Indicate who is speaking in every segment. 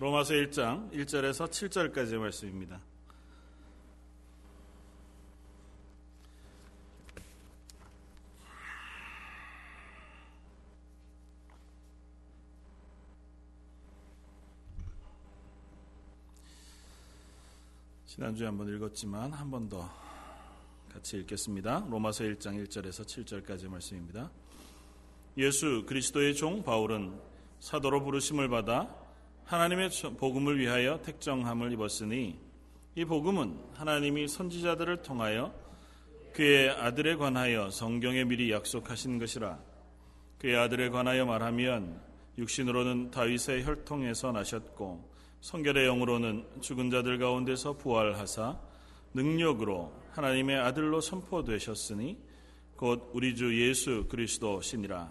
Speaker 1: 로마서 1장 1절에서 7절까지의 말씀입니다. 지난주에 한번 읽었지만 한 번 더 같이 읽겠습니다. 로마서 1장 1절에서 7절까지 말씀입니다. 예수 그리스도의 종 바울은 사도로 부르심을 받아 하나님의 복음을 위하여 택정함을 입었으니 이 복음은 하나님이 선지자들을 통하여 그의 아들에 관하여 성경에 미리 약속하신 것이라 그의 아들에 관하여 말하면 육신으로는 다윗의 혈통에서 나셨고 성결의 영으로는 죽은 자들 가운데서 부활하사 능력으로 하나님의 아들로 선포되셨으니 곧 우리 주 예수 그리스도시니라.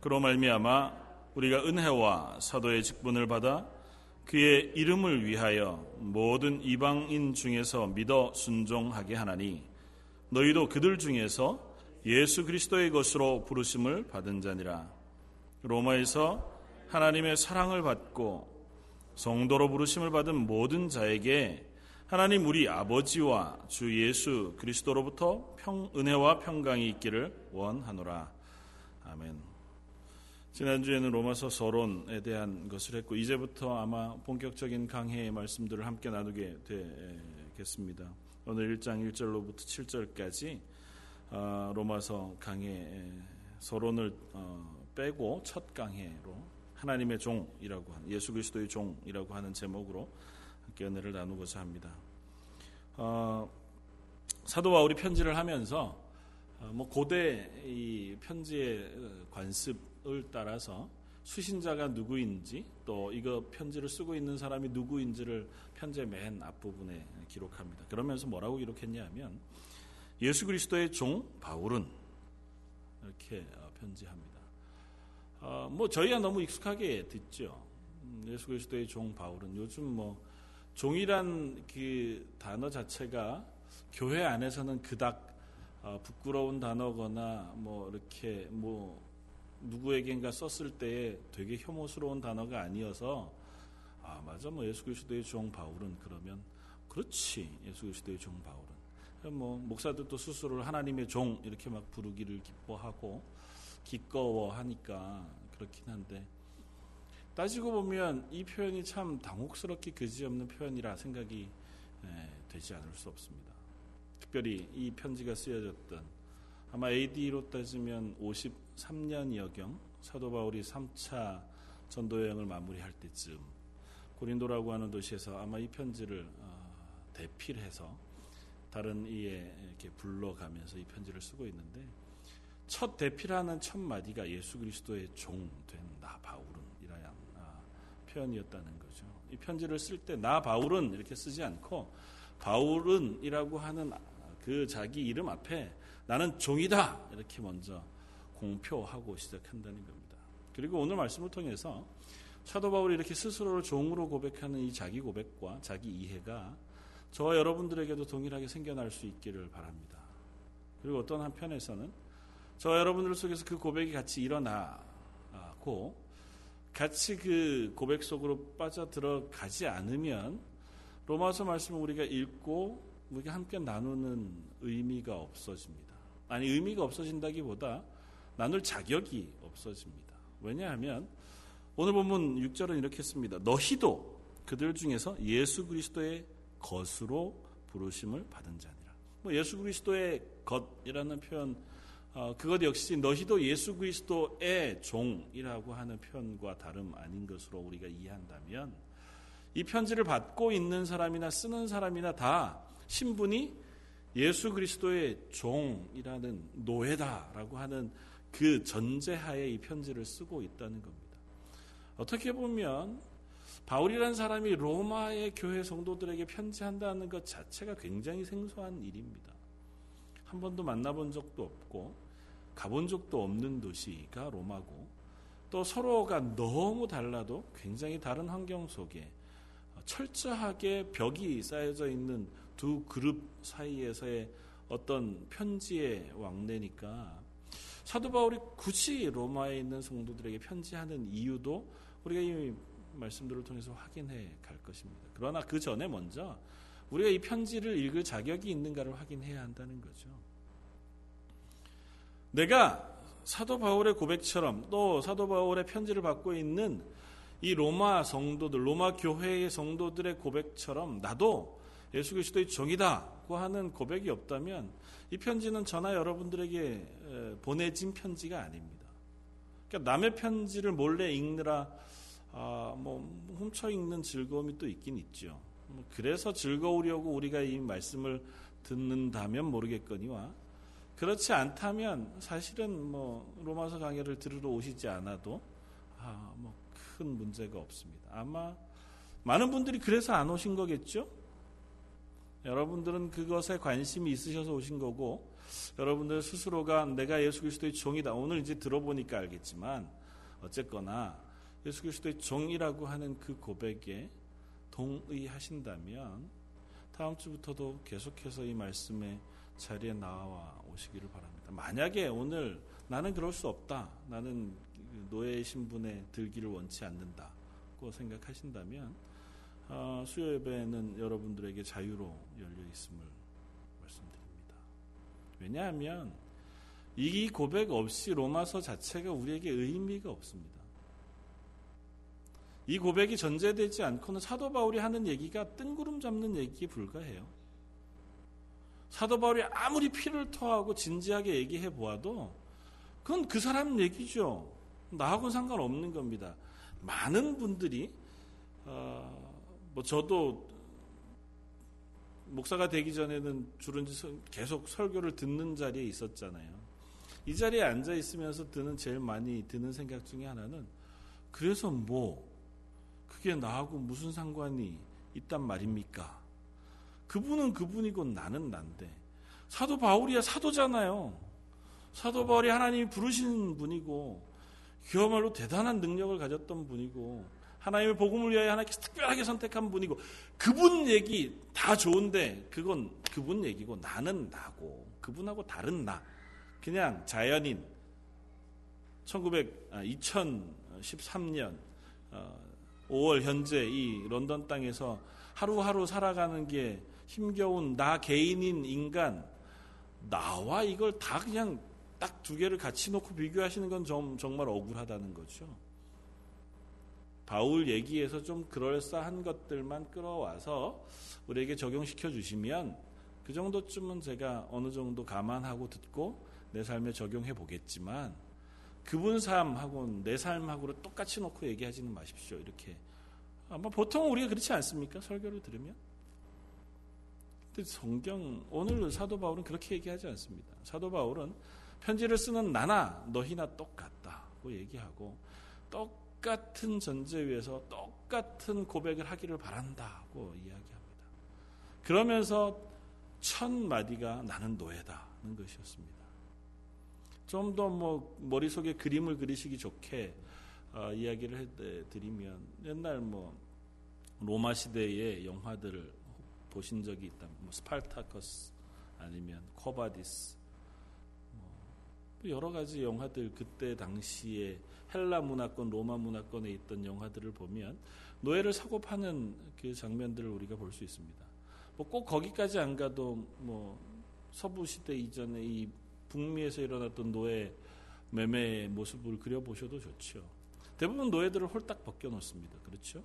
Speaker 1: 그로 말미암아 우리가 은혜와 사도의 직분을 받아 그의 이름을 위하여 모든 이방인 중에서 믿어 순종하게 하나니 너희도 그들 중에서 예수 그리스도의 것으로 부르심을 받은 자니라. 로마에서 하나님의 사랑을 받고 성도로 부르심을 받은 모든 자에게 하나님 우리 아버지와 주 예수 그리스도로부터 평, 은혜와 평강이 있기를 원하노라. 아멘. 지난주에는 로마서 서론에 대한 것을 했고 이제부터 아마 본격적인 강해의 말씀들을 함께 나누게 되겠습니다. 오늘 1장 1절로부터 7절까지 어, 로마서 강해 서론을 어, 빼고 첫 강해로 하나님의 종이라고 하는 예수 그리스도의 종이라고 하는 제목으로 함께 은혜를 나누고자 합니다. 어, 사도 바울이 편지를 하면서 어, 뭐 고대 이 편지의 관습 을 따라서 수신자가 누구인지 또 이거 편지를 쓰고 있는 사람이 누구인지를 편지의 맨 앞부분에 기록합니다. 그러면서 뭐라고 기록했냐면 예수 그리스도의 종 바울은 이렇게 어, 편지합니다. 어, 뭐 저희야 너무 익숙하게 듣죠. 음, 예수 그리스도의 종 바울은 요즘 뭐 종이란 그 단어 자체가 교회 안에서는 그닥 어, 부끄러운 단어거나 뭐 이렇게 뭐 누구에겐가 썼을 때에 되게 혐오스러운 단어가 아니어서 아 맞아. 뭐 예수 그리스도의 종 바울은 그러면 그렇지. 예수 그리스도의 종 바울은. 뭐 목사들도 스스로를 하나님의 종 이렇게 막 부르기를 기뻐하고 기꺼워하니까 그렇긴 한데 따지고 보면 이 표현이 참 당혹스럽게 그지없는 표현이라 생각이 되지 않을 수 없습니다. 특별히 이 편지가 쓰여졌던 아마 AD로 따지면 53년여경 사도 바울이 3차 전도 여행을 마무리할 때쯤 고린도라고 하는 도시에서 아마 이 편지를 어, 대필해서 다른 이에 이렇게 불러가면서 이 편지를 쓰고 있는데 첫 대필하는 첫 마디가 예수 그리스도의 종 된 나 바울은이라는 아, 표현이었다는 거죠. 이 편지를 쓸 때 나 바울은 이렇게 쓰지 않고 바울은이라고 하는 그 자기 이름 앞에 나는 종이다 이렇게 먼저 공표하고 시작한다는 겁니다. 그리고 오늘 말씀을 통해서 사도 바울이 이렇게 스스로를 종으로 고백하는 이 자기 고백과 자기 이해가 저와 여러분들에게도 동일하게 생겨날 수 있기를 바랍니다. 그리고 어떤 한편에서는 저 여러분들 속에서 그 고백이 같이 일어나고 같이 그 고백 속으로 빠져 들어가지 않으면 로마서 말씀을 우리가 읽고 우리가 함께 나누는 의미가 없어집니다. 아니 의미가 없어진다기보다 나눌 자격이 없어집니다. 왜냐하면 오늘 보면 6절은 이렇게 씁니다. 너희도 그들 중에서 예수 그리스도의 것으로 부르심을 받은 자니라. 뭐 예수 그리스도의 것이라는 표현 어, 그것 역시 너희도 예수 그리스도의 종이라고 하는 표현과 다름 아닌 것으로 우리가 이해한다면 이 편지를 받고 있는 사람이나 쓰는 사람이나 다 신분이 예수 그리스도의 종이라는 노예다라고 하는 그 전제하에 이 편지를 쓰고 있다는 겁니다. 어떻게 보면 바울이라는 사람이 로마의 교회 성도들에게 편지한다는 것 자체가 굉장히 생소한 일입니다. 한 번도 만나본 적도 없고 가본 적도 없는 도시가 로마고 또 서로가 너무 달라도 굉장히 다른 환경 속에 철저하게 벽이 쌓여져 있는 두 그룹 사이에서의 어떤 편지의 왕래니까 사도 바울이 굳이 로마에 있는 성도들에게 편지하는 이유도 우리가 이미 말씀들을 통해서 확인해 갈 것입니다. 그러나 그 전에 먼저 우리가 이 편지를 읽을 자격이 있는가를 확인해야 한다는 거죠. 내가 사도 바울의 고백처럼 또 사도 바울의 편지를 받고 있는 이 로마 성도들, 로마 교회의 성도들의 고백처럼 나도 예수 그리스도의 종이다고 하는 고백이 없다면 이 편지는 저나 여러분들에게 보내진 편지가 아닙니다. 그러니까 남의 편지를 몰래 읽느라 아, 뭐 훔쳐 읽는 즐거움이 또 있긴 있죠. 뭐 그래서 즐거우려고 우리가 이 말씀을 듣는다면 모르겠거니와 그렇지 않다면 사실은 뭐 로마서 강의를 들으러 오시지 않아도 아, 뭐 큰 문제가 없습니다. 아마 많은 분들이 그래서 안 오신 거겠죠? 여러분들은 그것에 관심이 있으셔서 오신 거고 여러분들 스스로가 내가 예수 그리스도의 종이다. 오늘 이제 들어보니까 알겠지만 어쨌거나 예수 그리스도의 종이라고 하는 그 고백에 동의하신다면 다음 주부터도 계속해서 이 말씀의 자리에 나와 오시기를 바랍니다. 만약에 오늘 나는 그럴 수 없다. 나는 노예 신분에 들기를 원치 않는다고 생각하신다면 어, 수요 예배는 여러분들에게 자유로 열려 있음을 말씀드립니다. 왜냐하면 이 고백 없이 로마서 자체가 우리에게 의미가 없습니다. 이 고백이 전제되지 않고는 사도 바울이 하는 얘기가 뜬구름 잡는 얘기에 불과해요. 사도 바울이 아무리 피를 토하고 진지하게 얘기해 보아도 그건 그 사람 얘기죠. 나하고는 상관없는 겁니다. 많은 분들이 어, 뭐 저도 목사가 되기 전에는 주로 계속 설교를 듣는 자리에 있었잖아요. 이 자리에 앉아 있으면서 드는 제일 많이 드는 생각 중에 하나는 그래서 뭐 그게 나하고 무슨 상관이 있단 말입니까? 그분은 그분이고 나는 난데 사도 바울이야 사도잖아요. 사도 바울이 하나님이 부르신 분이고 그야말로 대단한 능력을 가졌던 분이고 하나님의 복음을 위하여 하나님께서 특별하게 선택한 분이고 그분 얘기 다 좋은데 그건 그분 얘기고 나는 나고 그분하고 다른 나. 그냥 자연인. 1900 아, 2013년 어, 5월 현재 이 런던 땅에서 하루하루 살아가는 게 힘겨운 나 개인인 인간. 나와 이걸 다 그냥 딱 두 개를 같이 놓고 비교하시는 건 좀, 정말 억울하다는 거죠. 바울 얘기에서 좀 그럴싸한 것들만 끌어와서 우리에게 적용시켜 주시면 그 정도쯤은 제가 어느 정도 감안하고 듣고 내 삶에 적용해 보겠지만 그분 삶하고는 내 삶하고를 똑같이 놓고 얘기하지는 마십시오. 이렇게 아마 보통 우리가 그렇지 않습니까? 설교를 들으면. 근데 성경 오늘 사도 바울은 그렇게 얘기하지 않습니다. 사도 바울은 편지를 쓰는 나나 너희나 똑같다고 얘기하고 똑 같은 전제 위에서 똑같은 고백을 하기를 바란다고 이야기합니다. 그러면서 첫 마디가 나는 노예다는 것이었습니다. 좀 더 뭐 머릿속에 그림을 그리시기 좋게 어, 이야기를 해드리면 옛날 뭐 로마 시대의 영화들을 보신 적이 있다면 뭐 스파르타커스 아니면 쿼바디스 뭐 여러 가지 영화들 그때 당시에 헬라 문화권, 로마 문화권에 있던 영화들을 보면 노예를 사고 파는 그 장면들을 우리가 볼 수 있습니다. 뭐 꼭 거기까지 안 가도 뭐 서부 시대 이전에 이 북미에서 일어났던 노예 매매의 모습을 그려보셔도 좋죠. 대부분 노예들을 홀딱 벗겨 놓습니다. 그렇죠?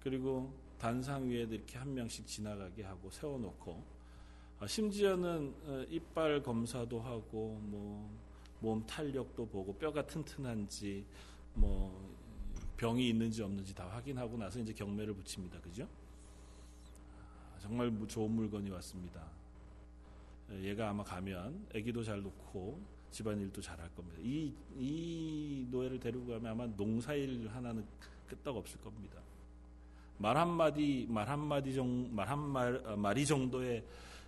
Speaker 1: 그리고 단상 위에 이렇게 한 명씩 지나가게 하고 세워놓고 아, 심지어는 어, 이빨 검사도 하고 뭐 몸 탄력도 보고 뼈가 튼튼한지 뭐 병이 있는지 없는지 다 확인하고 나서 이제 경매를 붙입니다. 그죠? 아, 정말 좋은 물건이 왔습니다. 얘가 아마 가면 아기도 잘 놓고 집안일도 잘 할 겁니다. 이, 이 노예를 데리고 가면 아마 농사일 하나는 끄떡 없을 겁니다. 말 한마디, 말 한마디 정, 말 한말, 어, 마리 정도의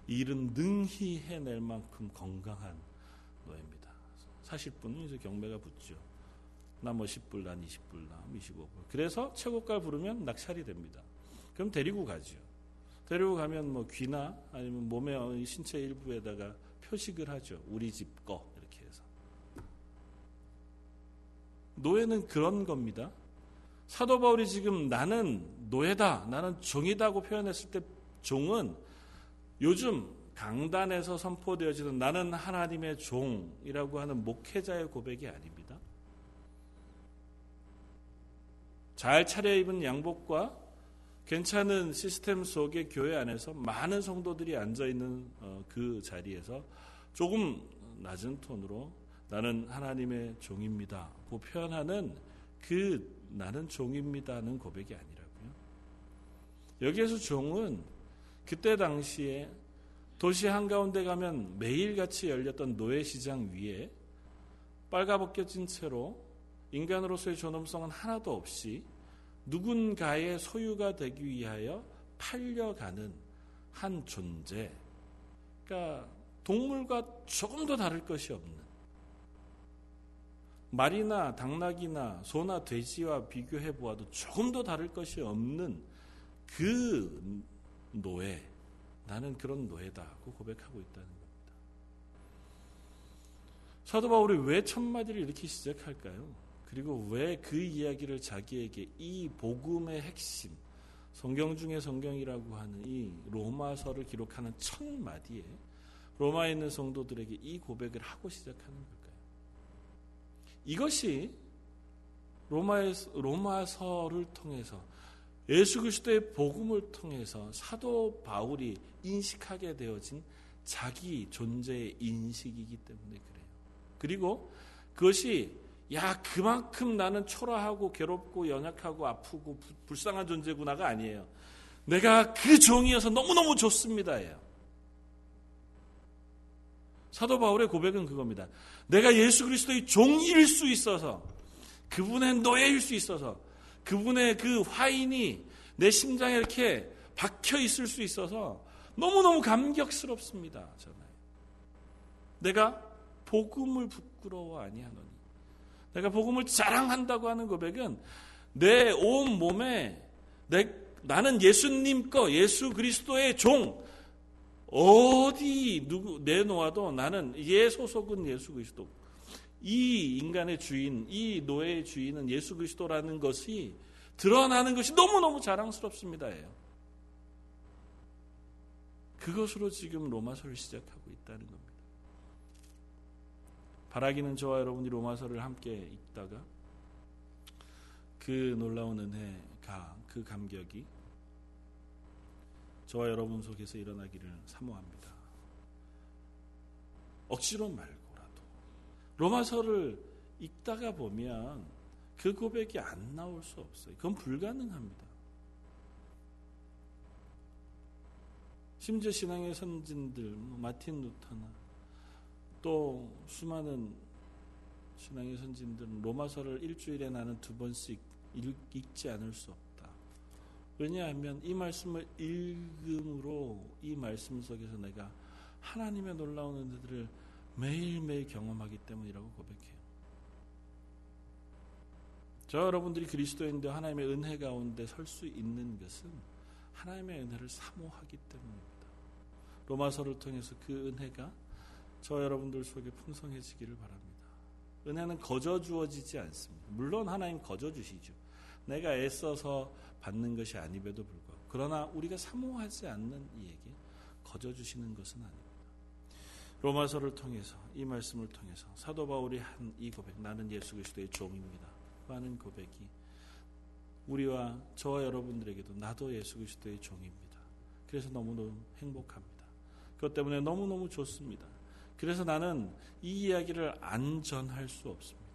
Speaker 1: 일은 능히 해낼 만큼 건강한 40분은 이제 경매가 붙죠. 나뭐 10불난, 20불난, 25불. 그래서 최고가 부르면 낙찰이 됩니다. 그럼 데리고 가죠. 데리고 가면 뭐 귀나 아니면 몸의 신체 일부에다가 표식을 하죠. 우리 집 거. 이렇게 해서. 노예는 그런 겁니다. 사도 바울이 지금 나는 노예다, 나는 종이다고 표현했을 때 종은 요즘 강단에서 선포되어지는 나는 하나님의 종이라고 하는 목회자의 고백이 아닙니다. 잘 차려입은 양복과 괜찮은 시스템 속의 교회 안에서 많은 성도들이 앉아 있는 어, 그 자리에서 조금 낮은 톤으로 나는 하나님의 종입니다. 고 표현하는 그 나는 종입니다는 고백이 아니라고요. 여기에서 종은 그때 당시에 도시 한가운데 가면 매일같이 열렸던 노예시장 위에 빨가벗겨진 채로 인간으로서의 존엄성은 하나도 없이 누군가의 소유가 되기 위하여 팔려가는 한 존재. 그러니까 동물과 조금도 다를 것이 없는 말이나 당나귀나 소나 돼지와 비교해 보아도 조금도 다를 것이 없는 그 노예. 나는 그런 노예다고 고백하고 있다는 겁니다. 사도 바울이 왜 첫마디를 이렇게 시작할까요? 그리고 왜 그 이야기를 자기에게 이 복음의 핵심, 성경 중의 성경이라고 하는 이 로마서를 기록하는 첫 마디에 로마에 있는 성도들에게 이 고백을 하고 시작하는 걸까요? 이것이 로마의, 로마서를 통해서 예수 그리스도의 복음을 통해서 사도 바울이 인식하게 되어진 자기 존재의 인식이기 때문에 그래요. 그리고 그것이 야 그만큼 나는 초라하고 괴롭고 연약하고 아프고 부, 불쌍한 존재구나가 아니에요. 내가 그 종이어서 너무너무 좋습니다예요. 사도 바울의 고백은 그겁니다. 내가 예수 그리스도의 종일 수 있어서 그분의 노예일 수 있어서 그분의 그 화인이 내 심장에 이렇게 박혀 있을 수 있어서 너무너무 감격스럽습니다. 저는. 내가 복음을 부끄러워 아니하노니. 내가 복음을 자랑한다고 하는 고백은 내 온 몸에 내, 나는 예수님 거, 예수 그리스도의 종, 어디 누구 내놓아도 나는 얘 소속은 예수 그리스도. 이 인간의 주인, 이 노예의 주인은 예수 그리스도라는 것이 드러나는 것이 너무너무 자랑스럽습니다 예요. 그것으로 지금 로마서를 시작하고 있다는 겁니다. 바라기는 저와 여러분이 로마서를 함께 읽다가 그 놀라운 은혜가 그 감격이 저와 여러분 속에서 일어나기를 사모합니다. 억지로 말고라도 로마서를 읽다가 보면 그 고백이 안 나올 수 없어요. 그건 불가능합니다. 심지어 신앙의 선진들, 뭐 마틴 루터나 또 수많은 신앙의 선진들은 로마서를 일주일에 나는 두 번씩 읽 지 않을 수 없다. 왜냐하면 이 말씀을 읽음으로 이 말씀 속에서 내가 하나님의 놀라운 은혜들을 매일매일 경험하기 때문이라고 고백해요. 저 여러분들이 그리스도인데 하나님의 은혜 가운데 설 수 있는 것은 하나님의 은혜를 사모하기 때문입니다. 로마서를 통해서 그 은혜가 저 여러분들 속에 풍성해지기를 바랍니다. 은혜는 거저 주어지지 않습니다. 물론 하나님 거저 주시죠. 내가 애써서 받는 것이 아님에도 불구하고 그러나 우리가 사모하지 않는 이에게 거저 주시는 것은 아닙니다. 로마서를 통해서 이 말씀을 통해서 사도 바울이 한 이 고백 나는 예수 그리스도의 종입니다. 하는 고백이 우리와 저와 여러분들에게도 나도 예수 그리스도의 종입니다. 그래서 너무너무 행복합니다. 그것 때문에 너무너무 좋습니다. 그래서 나는 이 이야기를 안 전할 수 없습니다.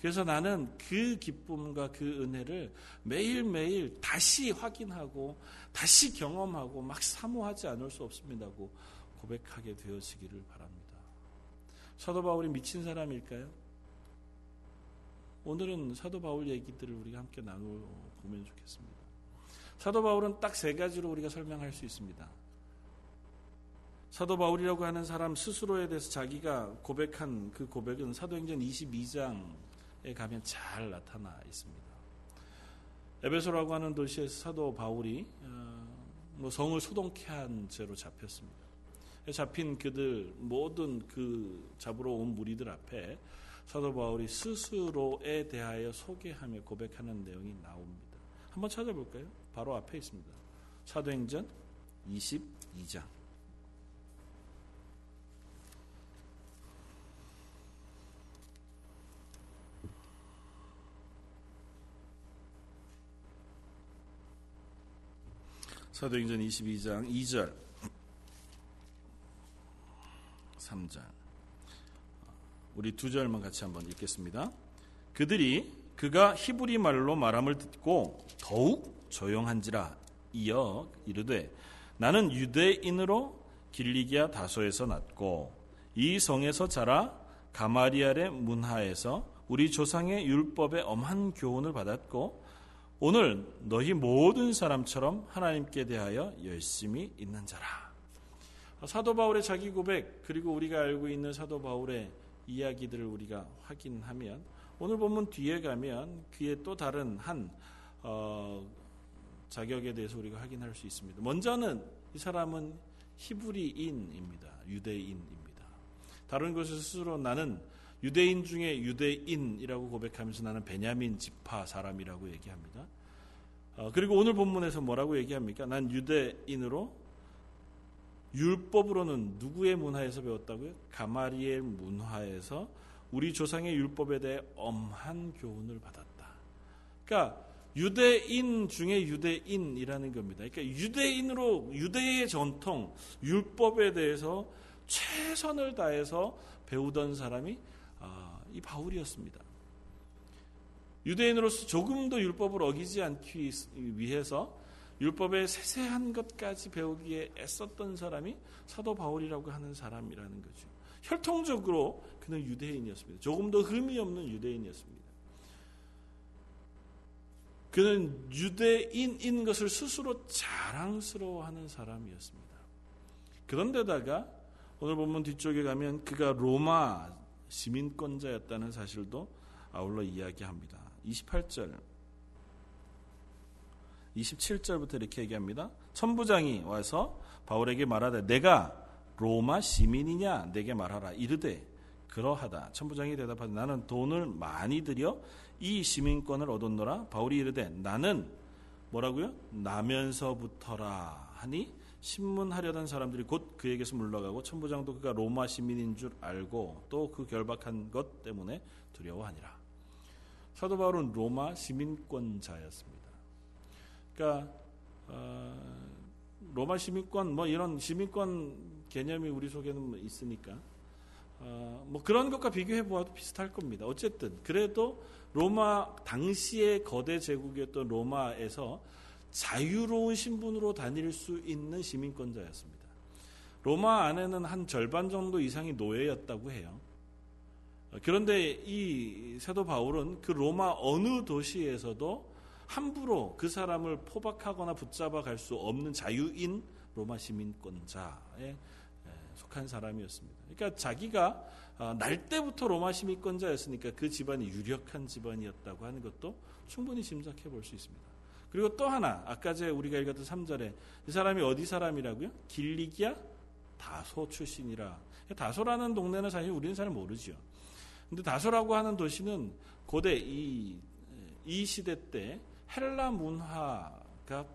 Speaker 1: 그래서 나는 그 기쁨과 그 은혜를 매일매일 다시 확인하고 다시 경험하고 막 사모하지 않을 수 없습니다고 고백하게 되어지기를 바랍니다. 사도 바울이 미친 사람일까요? 오늘은 사도 바울 얘기들을 우리가 함께 나누어 보면 좋겠습니다. 사도 바울은 딱 세 가지로 우리가 설명할 수 있습니다. 사도 바울이라고 하는 사람 스스로에 대해서 자기가 고백한 그 고백은 사도행전 22장에 가면 잘 나타나 있습니다. 에베소라고 하는 도시에서 사도 바울이 어, 뭐 성을 소동케 한 죄로 잡혔습니다. 잡힌 그들 모든 그 잡으러 온 무리들 앞에 사도 바울이 스스로에 대하여 소개하며 고백하는 내용이 나옵니다. 한번 찾아볼까요? 바로 앞에 있습니다. 사도행전 22장. 사도행전 22장 2절 3절 우리 두 절만 같이 한번 읽겠습니다. 그들이 그가 히브리 말로 말함을 듣고 더욱 조용한지라 이어 이르되 나는 유대인으로 길리기아 다소에서 났고 이 성에서 자라 가마리알의 문하에서 우리 조상의 율법의 엄한 교훈을 받았고 오늘 너희 모든 사람처럼 하나님께 대하여 열심히 있는 자라. 사도 바울의 자기 고백 그리고 우리가 알고 있는 사도 바울의 이야기들을 우리가 확인하면 오늘 본문 뒤에 가면 그의 또 다른 한 어, 자격에 대해서 우리가 확인할 수 있습니다. 먼저는 이 사람은 히브리인입니다. 유대인입니다. 다른 곳에서 스스로 나는 유대인 중에 유대인이라고 고백하면서 나는 베냐민 지파 사람이라고 얘기합니다. 어, 그리고 오늘 본문에서 뭐라고 얘기합니까? 난 유대인으로 율법으로는 누구의 문화에서 배웠다고요? 가마리엘 문화에서 우리 조상의 율법에 대해 엄한 교훈을 받았다. 그러니까 유대인 중에 유대인이라는 겁니다. 그러니까 유대인으로 유대의 전통 율법에 대해서 최선을 다해서 배우던 사람이 아, 이 바울이었습니다. 유대인으로서 조금 더 율법을 어기지 않기 위해서 율법의 세세한 것까지 배우기에 애썼던 사람이 사도 바울이라고 하는 사람이라는 거죠. 혈통적으로 그는 유대인이었습니다. 조금 더 흠이 없는 유대인이었습니다. 그는 유대인인 것을 스스로 자랑스러워하는 사람이었습니다. 그런데다가 오늘 본문 뒤쪽에 가면 그가 로마 시민권자였다는 사실도 아울러 이야기합니다. 28절 27절부터 이렇게 얘기합니다. 천부장이 와서 바울에게 말하되 내가 로마 시민이냐 내게 말하라 이르되 그러하다. 천부장이 대답하되 나는 돈을 많이 들여 이 시민권을 얻었노라. 바울이 이르되 나는 뭐라고요? 나면서부터라 하니 신문하려던 사람들이 곧 그에게서 물러가고 천부장도 그가 로마 시민인 줄 알고 또 그 결박한 것 때문에 두려워하니라. 사도 바울은 로마 시민권자였습니다. 그러니까 어, 로마 시민권 뭐 이런 시민권 개념이 우리 속에는 있으니까 어, 뭐 그런 것과 비교해 보아도 비슷할 겁니다. 어쨌든 그래도 로마 당시의 거대 제국이었던 로마에서 자유로운 신분으로 다닐 수 있는 시민권자였습니다. 로마 안에는 한 절반 정도 이상이 노예였다고 해요. 그런데 이 사도 바울은 그 로마 어느 도시에서도 함부로 그 사람을 포박하거나 붙잡아 갈 수 없는 자유인 로마 시민권자에 속한 사람이었습니다. 그러니까 자기가 어, 날 때부터 로마 시민권자였으니까 그 집안이 유력한 집안이었다고 하는 것도 충분히 짐작해 볼 수 있습니다. 그리고 또 하나 아까 제 우리가 읽었던 3절에 이 사람이 어디 사람이라고요? 길리기아 다소 출신이라. 다소라는 동네는 사실 우리는 잘 모르죠. 근데 다소라고 하는 도시는 고대 이, 이 시대 때 헬라 문화가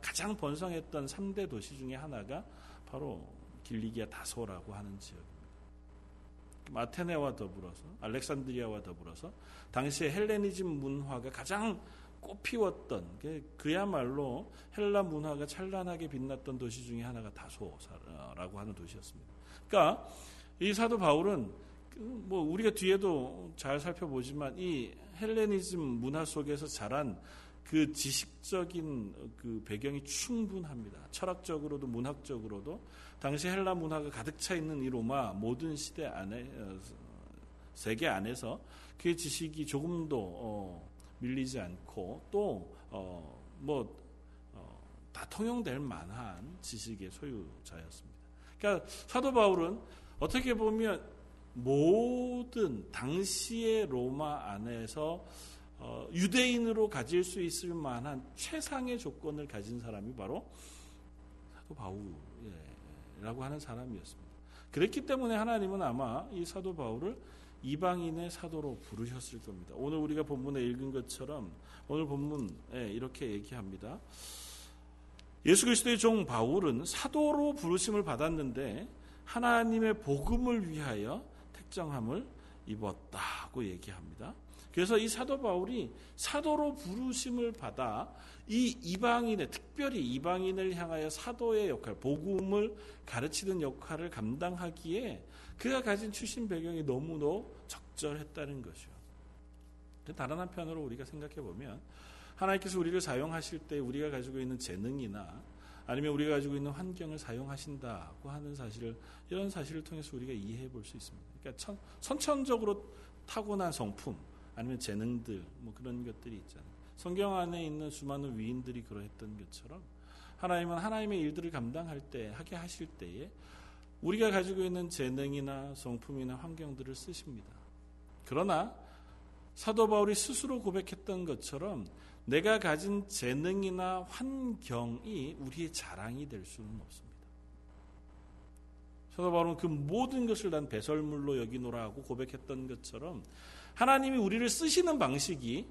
Speaker 1: 가장 번성했던 3대 도시 중에 하나가 바로 길리기아 다소라고 하는 지역입니다. 아테네와 더불어서 알렉산드리아와 더불어서 당시에 헬레니즘 문화가 가장 꽃피웠던 그야말로 헬라 문화가 찬란하게 빛났던 도시 중에 하나가 다소라고 하는 도시였습니다. 그러니까 이 사도 바울은 그뭐 우리가 뒤에도 잘 살펴보지만 이 헬레니즘 문화 속에서 자란 그 지식적인 그 배경이 충분합니다. 철학적으로도 문학적으로도 당시 헬라 문화가 가득 차 있는 이 로마 모든 시대 안에 어, 세계 안에서 그의 지식이 조금도 어, 밀리지 않고 또뭐다 어, 어 통용될 만한 지식의 소유자였습니다. 그러니까 사도 바울은 어떻게 보면 모든 당시의 로마 안에서 어, 유대인으로 가질 수 있을 만한 최상의 조건을 가진 사람이 바로 사도 바울이라고 하는 사람이었습니다. 그랬기 때문에 하나님은 아마 이 사도 바울을 이방인의 사도로 부르셨을 겁니다. 오늘 우리가 본문에 읽은 것처럼 오늘 본문에 이렇게 얘기합니다. 예수 그리스도의 종 바울은 사도로 부르심을 받았는데 하나님의 복음을 위하여 택정함을 입었다고 얘기합니다. 그래서 이 사도 바울이 사도로 부르심을 받아 이 이방인의 특별히 이방인을 향하여 사도의 역할, 복음을 가르치는 역할을 감당하기에 그가 가진 출신 배경이 너무도 적절했다는 것이요. 다른 한편으로 우리가 생각해 보면 하나님께서 우리를 사용하실 때 우리가 가지고 있는 재능이나 아니면 우리가 가지고 있는 환경을 사용하신다고 하는 사실을 이런 사실을 통해서 우리가 이해해 볼 수 있습니다. 그러니까 천, 선천적으로 타고난 성품 아니면 재능들 뭐 그런 것들이 있잖아요. 성경 안에 있는 수많은 위인들이 그러했던 것처럼 하나님은 하나님의 일들을 감당할 때 하게 하실 때에 우리가 가지고 있는 재능이나 성품이나 환경들을 쓰십니다. 그러나 사도 바울이 스스로 고백했던 것처럼 내가 가진 재능이나 환경이 우리의 자랑이 될 수는 없습니다. 사도 바울은 그 모든 것을 난 배설물로 여기노라 고 고백했던 것처럼 하나님이 우리를 쓰시는 방식이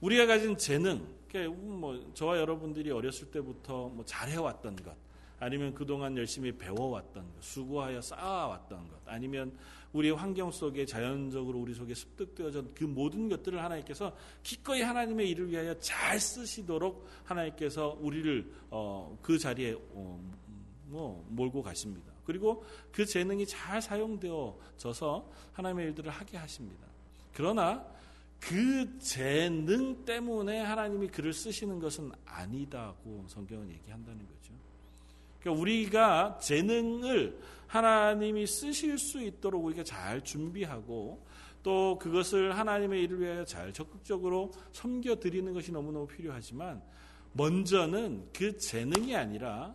Speaker 1: 우리가 가진 재능, 그러니까 뭐 저와 여러분들이 어렸을 때부터 뭐 잘해왔던 것, 아니면 그동안 열심히 배워왔던 것, 수고하여 쌓아왔던 것, 아니면 우리 환경 속에 자연적으로 우리 속에 습득되어진 그 모든 것들을 하나님께서 기꺼이 하나님의 일을 위하여 잘 쓰시도록 하나님께서 우리를 어, 그 자리에 어, 뭐 몰고 가십니다. 그리고 그 재능이 잘 사용되어져서 하나님의 일들을 하게 하십니다. 그러나 그 재능 때문에 하나님이 글을 쓰시는 것은 아니다고 성경은 얘기한다는 거죠. 그러니까 우리가 재능을 하나님이 쓰실 수 있도록 우리가 잘 준비하고 또 그것을 하나님의 일을 위하여 잘 적극적으로 섬겨 드리는 것이 너무너무 필요하지만 먼저는 그 재능이 아니라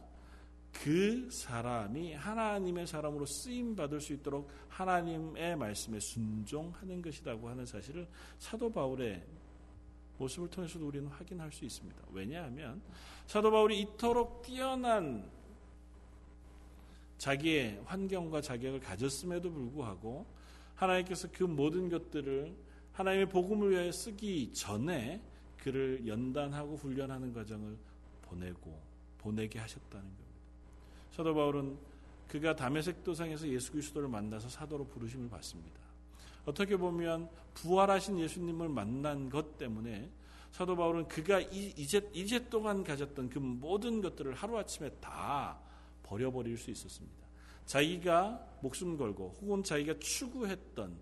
Speaker 1: 그 사람이 하나님의 사람으로 쓰임 받을 수 있도록 하나님의 말씀에 순종하는 것이라고 하는 사실을 사도 바울의 모습을 통해서도 우리는 확인할 수 있습니다. 왜냐하면 사도 바울이 이토록 뛰어난 자기의 환경과 자격을 가졌음에도 불구하고 하나님께서 그 모든 것들을 하나님의 복음을 위하여 쓰기 전에 그를 연단하고 훈련하는 과정을 보내고 보내게 하셨다는 겁니다. 사도 바울은 그가 담에색 도상에서 예수 그리스도를 만나서 사도로 부르심을 받습니다. 어떻게 보면 부활하신 예수님을 만난 것 때문에 사도 바울은 그가 이제 이제 동안 가졌던 그 모든 것들을 하루 아침에 다 버려버릴 수 있었습니다. 자기가 목숨 걸고 혹은 자기가 추구했던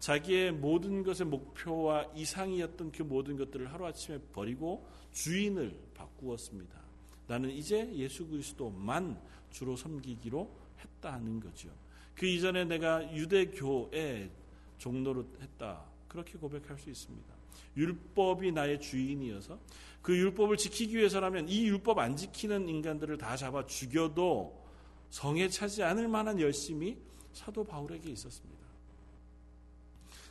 Speaker 1: 자기의 모든 것의 목표와 이상이었던 그 모든 것들을 하루아침에 버리고 주인을 바꾸었습니다. 나는 이제 예수 그리스도만 주로 섬기기로 했다는 거죠. 그 이전에 내가 유대교의 종로를 했다. 그렇게 고백할 수 있습니다. 율법이 나의 주인이어서 그 율법을 지키기 위해서라면 이 율법 안 지키는 인간들을 다 잡아 죽여도 성에 차지 않을 만한 열심이 사도 바울에게 있었습니다.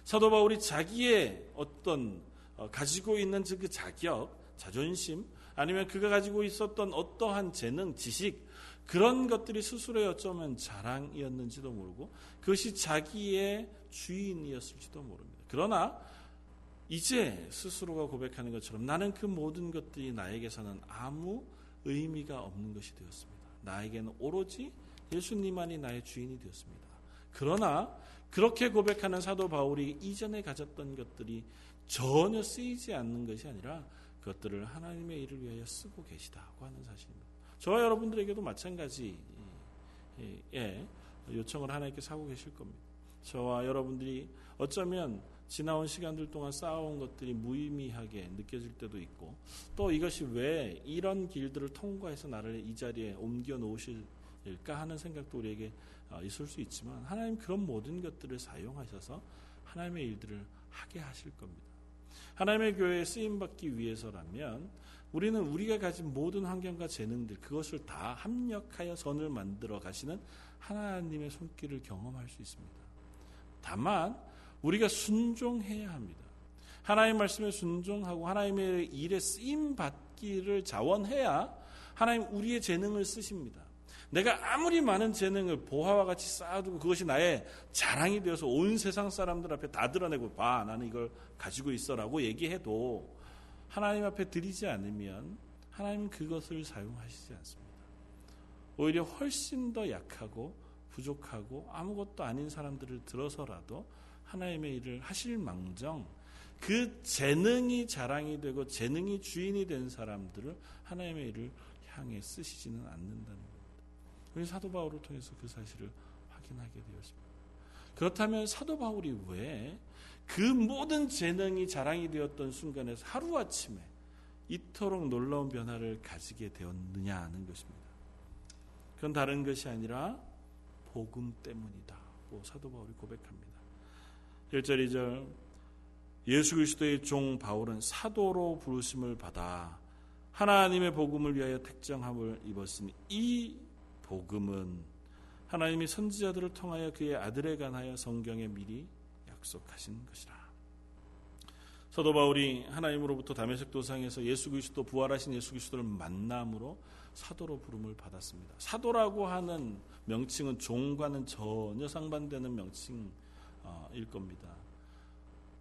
Speaker 1: 사도 바울이 자기의 어떤 어, 가지고 있는 그 자격, 자존심, 아니면 그가 가지고 있었던 어떠한 재능, 지식, 그런 것들이 스스로의 어쩌면 자랑이었는지도 모르고 그것이 자기의 주인이었을지도 모릅니다. 그러나 이제 스스로가 고백하는 것처럼 나는 그 모든 것들이 나에게서는 아무 의미가 없는 것이 되었습니다. 나에게는 오로지 예수님만이 나의 주인이 되었습니다. 그러나 그렇게 고백하는 사도 바울이 이전에 가졌던 것들이 전혀 쓰이지 않는 것이 아니라 그것들을 하나님의 일을 위하여 쓰고 계시다고 하는 사실입니다. 저와 여러분들에게도 마찬가지 예, 요청을 하나님께서 하고 계실 겁니다. 저와 여러분들이 어쩌면 지나온 시간들 동안 쌓아온 것들이 무의미하게 느껴질 때도 있고 또 이것이 왜 이런 길들을 통과해서 나를 이 자리에 옮겨 놓으실까 하는 생각도 우리에게 어, 있을 수 있지만 하나님 그런 모든 것들을 사용하셔서 하나님의 일들을 하게 하실 겁니다. 하나님의 교회에 쓰임 받기 위해서라면 우리는 우리가 가진 모든 환경과 재능들 그것을 다 합력하여 선을 만들어 가시는 하나님의 손길을 경험할 수 있습니다. 다만 우리가 순종해야 합니다. 하나님 말씀에 순종하고 하나님의 일에 쓰임 받기를 자원해야 하나님 우리의 재능을 쓰십니다. 내가 아무리 많은 재능을 보화와 같이 쌓아두고 그것이 나의 자랑이 되어서 온 세상 사람들 앞에 다 드러내고 봐 나는 이걸 가지고 있어라고 얘기해도 하나님 앞에 드리지 않으면 하나님 그것을 사용하시지 않습니다. 오히려 훨씬 더 약하고 부족하고 아무것도 아닌 사람들을 들어서라도 하나님의 일을 하실 망정 그 재능이 자랑이 되고 재능이 주인이 된 사람들을 하나님의 일을 향해 쓰시지는 않는다는. 우리 사도 바울을 통해서 그 사실을 확인하게 되었습니다. 그렇다면 사도 바울이 왜 그 모든 재능이 자랑이 되었던 순간에서 하루아침에 이토록 놀라운 변화를 가지게 되었느냐 하는 것입니다. 그건 다른 것이 아니라 복음 때문이다고 사도 바울이 고백합니다. 1절 2절 예수 그리스도의 종 바울은 사도로 부르심을 받아 하나님의 복음을 위하여 택정함을 입었으니 이 복음은 하나님이 선지자들을 통하여 그의 아들에 관하여 성경에 미리 약속하신 것이라. 사도 바울이 하나님으로부터 다메섹 도상에서 예수 그리스도 부활하신 예수 그리스도를 만남으로 사도로 부름을 받았습니다. 사도라고 하는 명칭은 종과는 전혀 상반되는 명칭일 겁니다.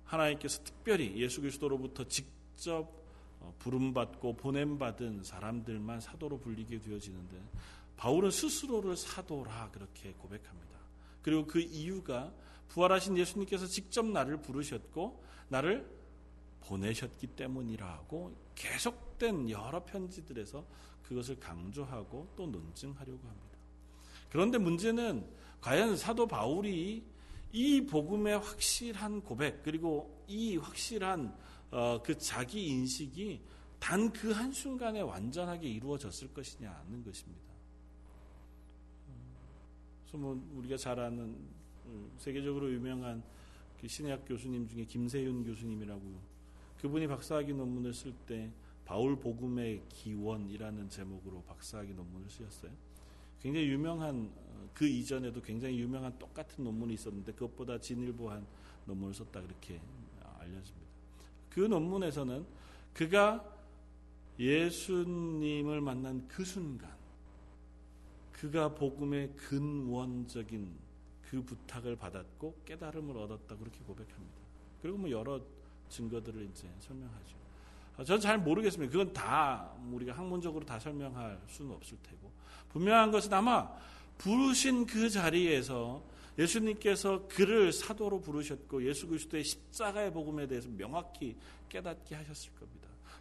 Speaker 1: 하나님께서 특별히 예수 그리스도로부터 직접 어, 부름받고 보냄받은 사람들만 사도로 불리게 되어지는데 바울은 스스로를 사도라 그렇게 고백합니다. 그리고 그 이유가 부활하신 예수님께서 직접 나를 부르셨고 나를 보내셨기 때문이라고 계속된 여러 편지들에서 그것을 강조하고 또 논증하려고 합니다. 그런데 문제는 과연 사도 바울이 이 복음의 확실한 고백 그리고 이 확실한 어, 그 자기 인식이 단 그 한순간에 완전하게 이루어졌을 것이냐는 것입니다. 그래서 뭐 우리가 잘 아는 음, 세계적으로 유명한 그 신의학 교수님 중에 김세윤 교수님이라고 그분이 박사학위 논문을 쓸 때 바울 복음의 기원이라는 제목으로 박사학위 논문을 쓰셨어요. 굉장히 유명한 그 이전에도 굉장히 유명한 똑같은 논문이 있었는데 그것보다 진일보한 논문을 썼다 그렇게 알려집니다. 그 논문에서는 그가 예수님을 만난 그 순간 그가 복음의 근원적인 그 부탁을 받았고 깨달음을 얻었다 그렇게 고백합니다. 그리고 뭐 여러 증거들을 이제 설명하죠. 저는 잘 모르겠습니다. 그건 다 우리가 학문적으로 다 설명할 수는 없을 테고 분명한 것은 아마 부르신 그 자리에서 예수님께서 그를 사도로 부르셨고 예수 그리스도의 십자가의 복음에 대해서 명확히 깨닫게 하셨을 겁니다.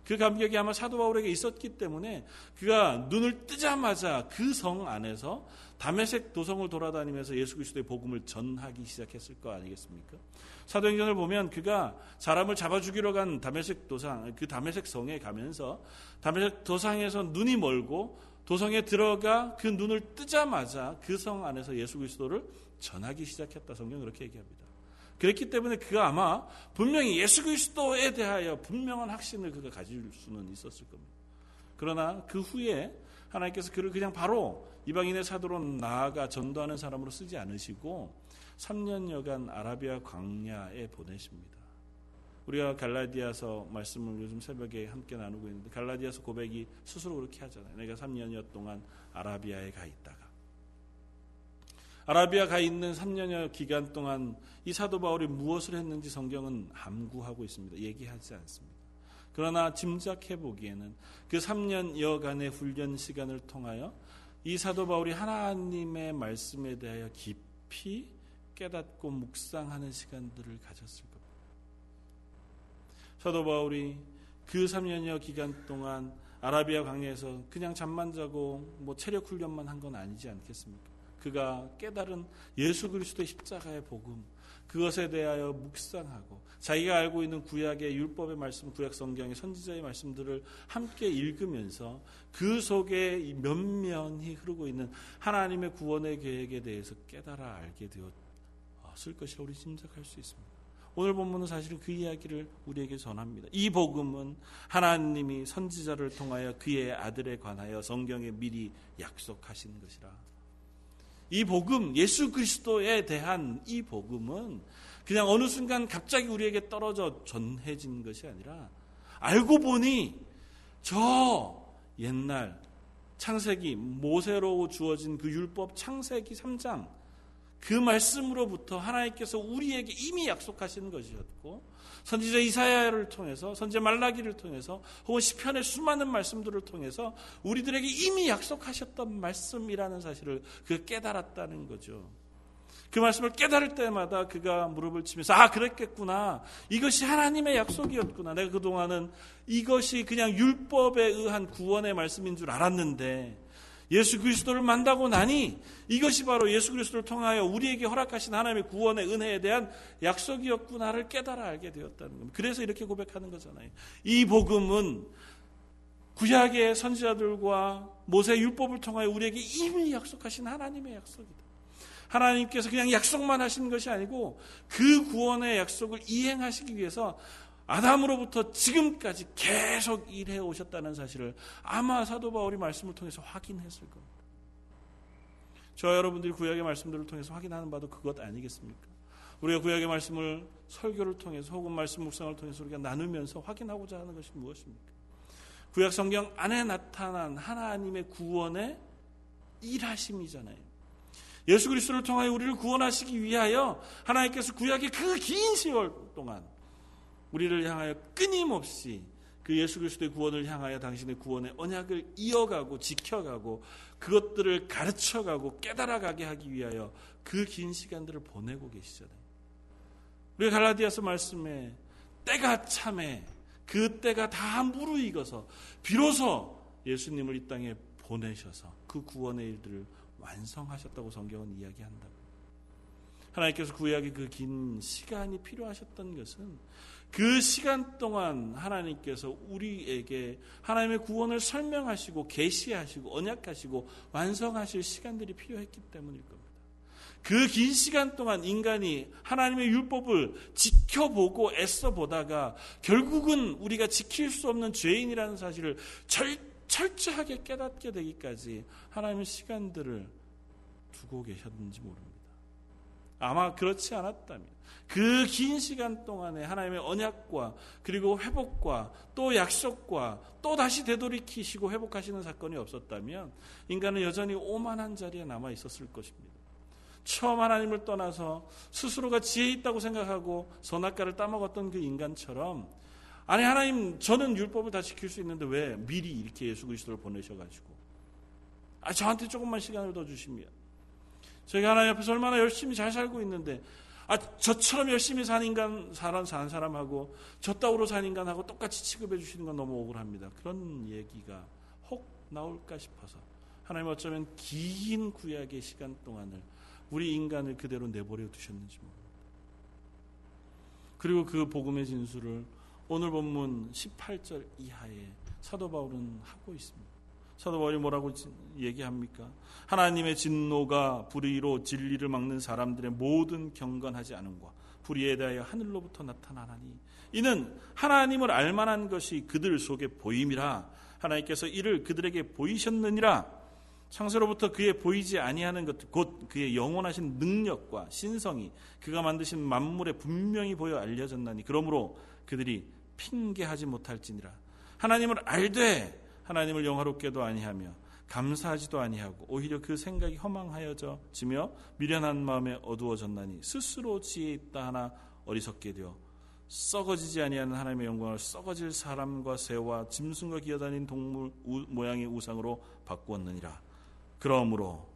Speaker 1: 그 감격이 아마 사도 바울에게 있었기 때문에 그가 눈을 뜨자마자 그 성 안에서 담에색 도성을 돌아다니면서 예수 그리스도의 복음을 전하기 시작했을 거 아니겠습니까? 사도행전을 보면 그가 사람을 잡아 죽이러 간 담에색 도상, 그 담에색 성에 가면서 담에색 도상에서 눈이 멀고 도성에 들어가 그 눈을 뜨자마자 그 성 안에서 예수 그리스도를 전하기 시작했다. 성경 그렇게 얘기합니다. 그랬기 때문에 그가 아마 분명히 예수 그리스도에 대하여 분명한 확신을 그가 가질 수는 있었을 겁니다. 그러나 그 후에 하나님께서 그를 그냥 바로 이방인의 사도로 나아가 전도하는 사람으로 쓰지 않으시고 3년여간 아라비아 광야에 보내십니다. 우리가 갈라디아서 말씀을 요즘 새벽에 함께 나누고 있는데 갈라디아서 고백이 스스로 그렇게 하잖아요. 내가 3년여 동안 아라비아에 가 있다가 아라비아 가 있는 3년여 기간 동안 이 사도 바울이 무엇을 했는지 성경은 암구하고 있습니다. 얘기하지 않습니다. 그러나 짐작해 보기에는 그 3년여간의 훈련 시간을 통하여 이 사도 바울이 하나님의 말씀에 대하여 깊이 깨닫고 묵상하는 시간들을 가졌을 겁니다. 사도 바울이 그 3년여 기간 동안 아라비아 광야에서 그냥 잠만 자고 뭐 체력 훈련만 한 건 아니지 않겠습니까? 그가 깨달은 예수 그리스도의 십자가의 복음 그것에 대하여 묵상하고 자기가 알고 있는 구약의 율법의 말씀, 구약 성경의 선지자의 말씀들을 함께 읽으면서 그 속에 면면히 흐르고 있는 하나님의 구원의 계획에 대해서 깨달아 알게 되었을 것이라 우리 짐작할 수 있습니다. 오늘 본문은 사실은 그 이야기를 우리에게 전합니다. 이 복음은 하나님이 선지자를 통하여 그의 아들에 관하여 성경에 미리 약속하신 것이라. 이 복음, 예수 그리스도에 대한 이 복음은 그냥 어느 순간 갑자기 우리에게 떨어져 전해진 것이 아니라 알고 보니 저 옛날 창세기 모세로 주어진 그 율법 창세기 3장 그 말씀으로부터 하나님께서 우리에게 이미 약속하신 것이었고 선지자 이사야를 통해서 선지자 말라기를 통해서 혹은 시편의 수많은 말씀들을 통해서 우리들에게 이미 약속하셨던 말씀이라는 사실을 그 깨달았다는 거죠. 그 말씀을 깨달을 때마다 그가 무릎을 치면서 아 그랬겠구나 이것이 하나님의 약속이었구나 내가 그동안은 이것이 그냥 율법에 의한 구원의 말씀인 줄 알았는데 예수 그리스도를 만나고 나니 이것이 바로 예수 그리스도를 통하여 우리에게 허락하신 하나님의 구원의 은혜에 대한 약속이었구나를 깨달아 알게 되었다는 겁니다. 그래서 이렇게 고백하는 거잖아요. 이 복음은 구약의 선지자들과 모세 율법을 통하여 우리에게 이미 약속하신 하나님의 약속이다. 하나님께서 그냥 약속만 하신 것이 아니고 그 구원의 약속을 이행하시기 위해서 아담으로부터 지금까지 계속 일해 오셨다는 사실을 아마 사도 바울이 말씀을 통해서 확인했을 겁니다. 저 여러분들이 구약의 말씀들을 통해서 확인하는 바도 그것 아니겠습니까? 우리가 구약의 말씀을 설교를 통해서 혹은 말씀 묵상을 통해서 우리가 나누면서 확인하고자 하는 것이 무엇입니까? 구약 성경 안에 나타난 하나님의 구원의 일하심이잖아요. 예수 그리스도를 통하여 우리를 구원하시기 위하여 하나님께서 구약의 그 긴 세월 동안 우리를 향하여 끊임없이 그 예수 그리스도의 구원을 향하여 당신의 구원의 언약을 이어가고 지켜가고 그것들을 가르쳐가고 깨달아가게 하기 위하여 그 긴 시간들을 보내고 계시잖아요. 우리가 갈라디아서 말씀에 때가 참에 그 때가 다 무르익어서 비로소 예수님을 이 땅에 보내셔서 그 구원의 일들을 완성하셨다고 성경은 이야기한다고. 하나님께서 구약의 그 긴 시간이 필요하셨던 것은 그 시간 동안 하나님께서 우리에게 하나님의 구원을 설명하시고 계시하시고 언약하시고 완성하실 시간들이 필요했기 때문일 겁니다. 그 긴 시간 동안 인간이 하나님의 율법을 지켜보고 애써 보다가 결국은 우리가 지킬 수 없는 죄인이라는 사실을 절, 철저하게 깨닫게 되기까지 하나님의 시간들을 두고 계셨는지 모릅니다. 아마 그렇지 않았다면 그 긴 시간 동안에 하나님의 언약과 그리고 회복과 또 약속과 또 다시 되돌이키시고 회복하시는 사건이 없었다면 인간은 여전히 오만한 자리에 남아 있었을 것입니다. 처음 하나님을 떠나서 스스로가 지혜 있다고 생각하고 선악과를 따먹었던 그 인간처럼 아니 하나님 저는 율법을 다 지킬 수 있는데 왜 미리 이렇게 예수 그리스도를 보내셔가지고 아 저한테 조금만 시간을 더 주시면 저희가 하나님 앞에서 얼마나 열심히 잘 살고 있는데 아, 저처럼 열심히 산 인간, 사람, 산 사람하고 저 따위로 산 인간하고 똑같이 취급해 주시는 건 너무 억울합니다. 그런 얘기가 혹 나올까 싶어서 하나님 어쩌면 긴 구약의 시간 동안을 우리 인간을 그대로 내버려 두셨는지 모릅니다. 그리고 그 복음의 진술을 오늘 본문 18절 이하에 사도 바울은 하고 있습니다. 사도 바울이 뭐라고 얘기합니까? 하나님의 진노가 불의로 진리를 막는 사람들의 모든 경건하지 않음과 불의에 대하여 하늘로부터 나타나나니 이는 하나님을 알만한 것이 그들 속에 보임이라 하나님께서 이를 그들에게 보이셨느니라 창세로부터 그의 보이지 아니하는 것 곧 그의 영원하신 능력과 신성이 그가 만드신 만물에 분명히 보여 알려졌나니 그러므로 그들이 핑계하지 못할지니라 하나님을 알되 하나님을 영화롭게도 아니하며 감사하지도 아니하고 오히려 그 생각이 허망하여져 지며 미련한 마음에 어두워졌나니 스스로 지혜 있다 하나 어리석게 되어 썩어지지 아니하는 하나님의 영광을 썩어질 사람과 새와 짐승과 기어다닌 동물 모양의 우상으로 바꾸었느니라. 그러므로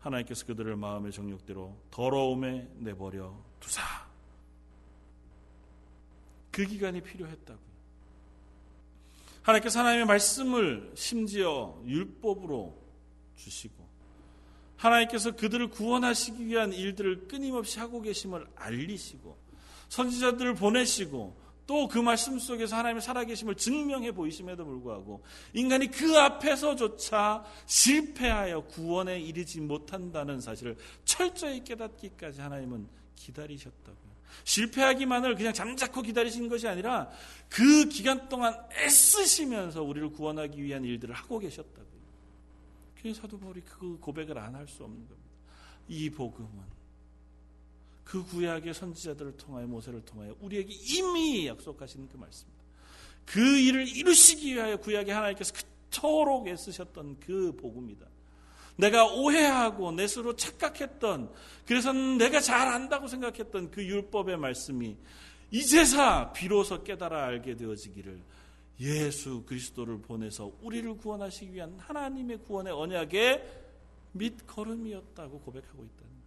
Speaker 1: 하나님께서 그들을 마음의 정욕대로 더러움에 내버려 두사. 그 기간이 필요했다고. 하나님께서 하나님의 말씀을 심지어 율법으로 주시고 하나님께서 그들을 구원하시기 위한 일들을 끊임없이 하고 계심을 알리시고 선지자들을 보내시고 또 그 말씀 속에서 하나님의 살아계심을 증명해 보이심에도 불구하고 인간이 그 앞에서조차 실패하여 구원에 이르지 못한다는 사실을 철저히 깨닫기까지 하나님은 기다리셨다고. 실패하기만을 그냥 잠자코 기다리신 것이 아니라 그 기간 동안 애쓰시면서 우리를 구원하기 위한 일들을 하고 계셨다고요. 그래서 사도 바울이 그 고백을 안 할 수 없는 겁니다. 이 복음은 그 구약의 선지자들을 통하여 모세를 통하여 우리에게 이미 약속하신 그 말씀입니다. 그 일을 이루시기 위하여 구약의 하나님께서 그토록 애쓰셨던 그 복음이다. 내가 오해하고 내 스스로 착각했던 그래서 내가 잘 안다고 생각했던 그 율법의 말씀이 이제사 비로소 깨달아 알게 되어지기를 예수 그리스도를 보내서 우리를 구원하시기 위한 하나님의 구원의 언약의 밑 걸음이었다고 고백하고 있다는 것.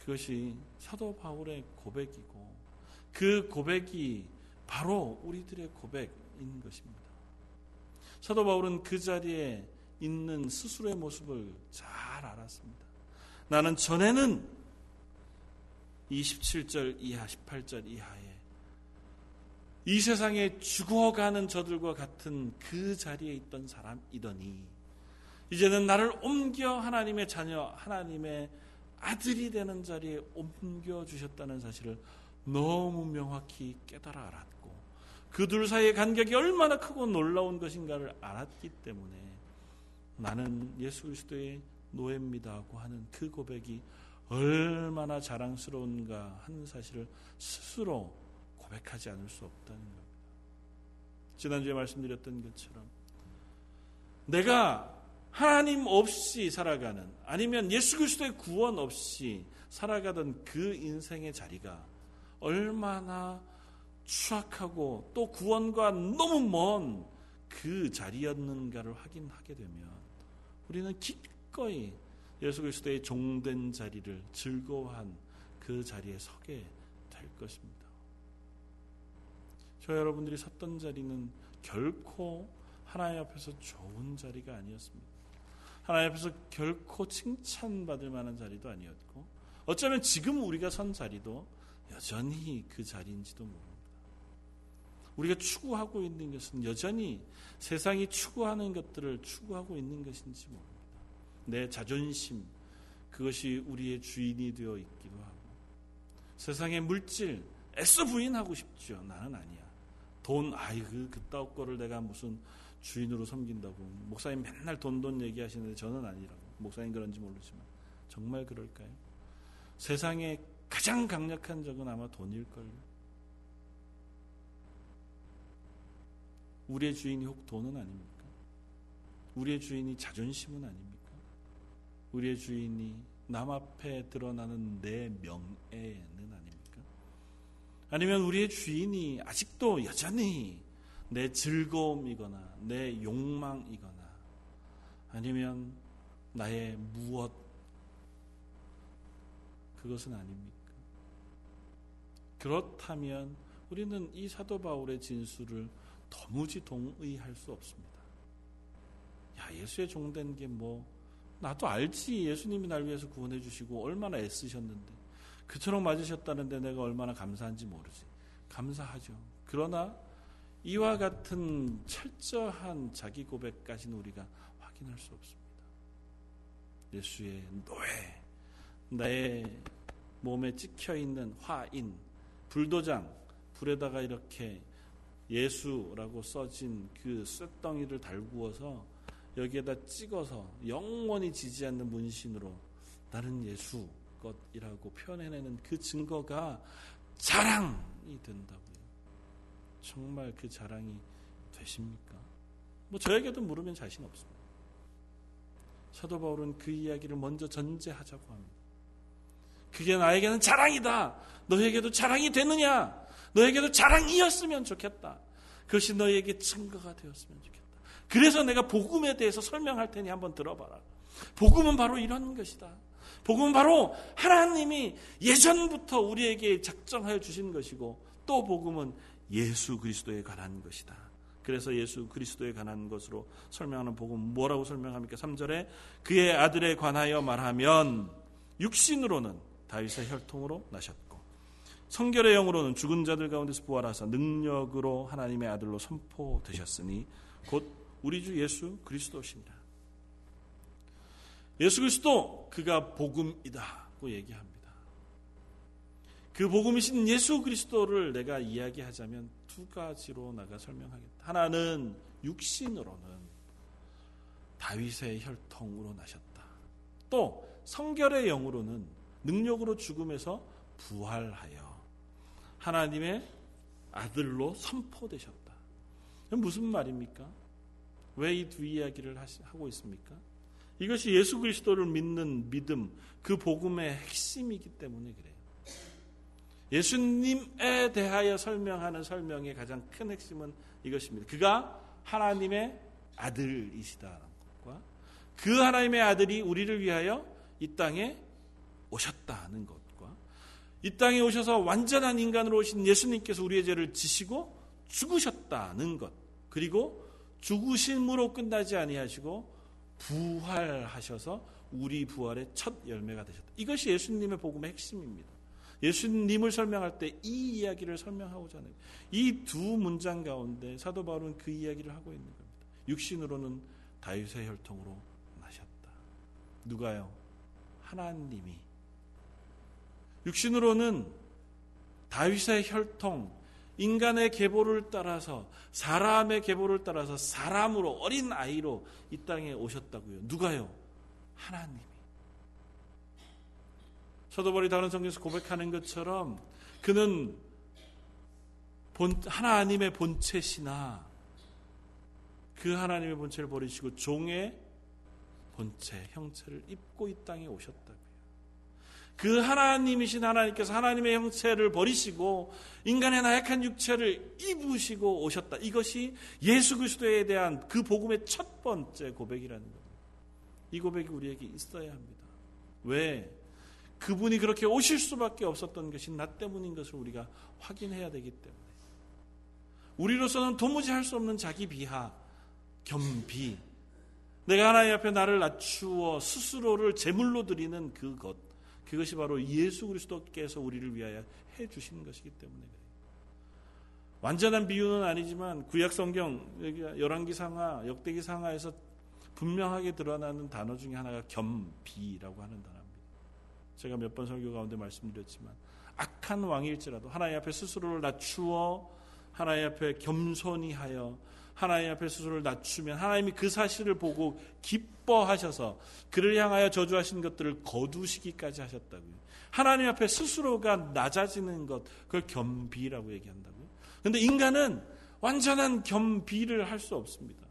Speaker 1: 그것이 사도 바울의 고백이고 그 고백이 바로 우리들의 고백인 것입니다. 사도 바울은 그 자리에 있는 스스로의 모습을 잘 알았습니다. 나는 전에는 27절 이하, 18절 이하에 이 세상에 죽어가는 저들과 같은 그 자리에 있던 사람이더니 이제는 나를 옮겨 하나님의 자녀, 하나님의 아들이 되는 자리에 옮겨 주셨다는 사실을 너무 명확히 깨달아 알았고 그 둘 사이의 간격이 얼마나 크고 놀라운 것인가를 알았기 때문에 나는 예수 그리스도의 노예입니다고 하는 그 고백이 얼마나 자랑스러운가 하는 사실을 스스로 고백하지 않을 수 없다는 겁니다. 지난주에 말씀드렸던 것처럼 내가 하나님 없이 살아가는 아니면 예수 그리스도의 구원 없이 살아가던 그 인생의 자리가 얼마나 추악하고 또 구원과 너무 먼 그 자리였는가를 확인하게 되면 우리는 기꺼이 예수 그리스도의 종된 자리를 즐거워한 그 자리에 서게 될 것입니다. 저 여러분들이 섰던 자리는 결코 하나님 앞에서 좋은 자리가 아니었습니다. 하나님 앞에서 결코 칭찬받을 만한 자리도 아니었고 어쩌면 지금 우리가 선 자리도 여전히 그 자리인지도 모릅니다. 우리가 추구하고 있는 것은 여전히 세상이 추구하는 것들을 추구하고 있는 것인지 모릅니다. 내 자존심 그것이 우리의 주인이 되어 있기도 하고 세상의 물질 애써 부인하고 싶죠. 나는 아니야. 돈 아이 그 그따위 거를 내가 무슨 주인으로 섬긴다고 목사님 맨날 돈 돈 얘기하시는데 저는 아니라고 목사님 그런지 모르지만 정말 그럴까요? 세상에 가장 강력한 적은 아마 돈일걸요. 우리의 주인이 혹 돈은 아닙니까? 우리의 주인이 자존심은 아닙니까? 우리의 주인이 남 앞에 드러나는 내 명예는 아닙니까? 아니면 우리의 주인이 아직도 여전히 내 즐거움이거나 내 욕망이거나 아니면 나의 무엇 그것은 아닙니까? 그렇다면 우리는 이 사도 바울의 진술을 도무지 동의할 수 없습니다. 야, 예수의 종된 게 뭐 나도 알지. 예수님이 날 위해서 구원해 주시고 얼마나 애쓰셨는데. 그처럼 맞으셨다는데 내가 얼마나 감사한지 모르지. 감사하죠. 그러나 이와 같은 철저한 자기 고백까지는 우리가 확인할 수 없습니다. 예수의 노예, 나의 몸에 찍혀 있는 화인, 불도장, 불에다가 이렇게 예수라고 써진 그 쇳덩이를 달구어서 여기에다 찍어서 영원히 지지 않는 문신으로 나는 예수 것이라고 표현해내는 그 증거가 자랑이 된다고요. 정말 그 자랑이 되십니까? 뭐 저에게도 물으면 자신 없습니다. 사도 바울은 그 이야기를 먼저 전제하자고 합니다. 그게 나에게는 자랑이다. 너에게도 자랑이 되느냐? 너에게도 자랑이었으면 좋겠다. 그것이 너에게 증거가 되었으면 좋겠다. 그래서 내가 복음에 대해서 설명할 테니 한번 들어봐라. 복음은 바로 이런 것이다. 복음은 바로 하나님이 예전부터 우리에게 작정하여 주신 것이고 또 복음은 예수 그리스도에 관한 것이다. 그래서 예수 그리스도에 관한 것으로 설명하는 복음 뭐라고 설명합니까? 3절에 그의 아들에 관하여 말하면 육신으로는 다윗의 혈통으로 나셨고 성결의 영으로는 죽은 자들 가운데서 부활하사 능력으로 하나님의 아들로 선포되셨으니 곧 우리 주 예수 그리스도십니다. 예수 그리스도 그가 복음이다고 얘기합니다. 그 복음이신 예수 그리스도를 내가 이야기하자면 두 가지로 나가 설명하겠다. 하나는 육신으로는 다윗의 혈통으로 나셨다. 또 성결의 영으로는 능력으로 죽음에서 부활하여 하나님의 아들로 선포되셨다. 무슨 말입니까? 왜 이 두 이야기를 하고 있습니까? 이것이 예수 그리스도를 믿는 믿음, 그 복음의 핵심이기 때문에 그래요. 예수님에 대하여 설명하는 설명의 가장 큰 핵심은 이것입니다. 그가 하나님의 아들이시다는 것과 그 하나님의 아들이 우리를 위하여 이 땅에 오셨다는 것과 이 땅에 오셔서 완전한 인간으로 오신 예수님께서 우리의 죄를 지시고 죽으셨다는 것 그리고 죽으심으로 끝나지 아니하시고 부활하셔서 우리 부활의 첫 열매가 되셨다. 이것이 예수님의 복음의 핵심입니다. 예수님을 설명할 때 이 이야기를 설명하고자 하는 이 두 문장 가운데 사도 바울은 그 이야기를 하고 있는 겁니다. 육신으로는 다윗의 혈통으로 나셨다. 누가요? 하나님이 육신으로는 다윗의 혈통 인간의 계보를 따라서 사람의 계보를 따라서 사람으로 어린 아이로 이 땅에 오셨다고요. 누가요? 하나님이. 서도벌이 다른 성경에서 고백하는 것처럼 그는 본, 하나님의 본체시나 그 하나님의 본체를 버리시고 종의 본체, 형체를 입고 이 땅에 오셨다고요. 그 하나님이신 하나님께서 하나님의 형체를 버리시고 인간의 나약한 육체를 입으시고 오셨다. 이것이 예수 그리스도에 대한 그 복음의 첫 번째 고백이라는 겁니다. 이 고백이 우리에게 있어야 합니다. 왜? 그분이 그렇게 오실 수밖에 없었던 것이 나 때문인 것을 우리가 확인해야 되기 때문에. 우리로서는 도무지 할 수 없는 자기 비하, 겸비, 내가 하나님 앞에 나를 낮추어 스스로를 제물로 드리는 그것, 그것이 바로 예수 그리스도께서 우리를 위하여 해 주신 것이기 때문에. 완전한 비유는 아니지만 구약 성경 열왕기 상하, 역대기 상하에서 분명하게 드러나는 단어 중에 하나가 겸비라고 하는 단어입니다. 제가 몇 번 설교 가운데 말씀드렸지만 악한 왕일지라도 하나님 앞에 스스로를 낮추어 하나님 앞에 겸손히 하여 하나님 앞에 스스로를 낮추면 하나님이 그 사실을 보고 기뻐하셔서 그를 향하여 저주하신 것들을 거두시기까지 하셨다고요. 하나님 앞에 스스로가 낮아지는 것 그걸 겸비라고 얘기한다고요. 그런데 인간은 완전한 겸비를 할 수 없습니다.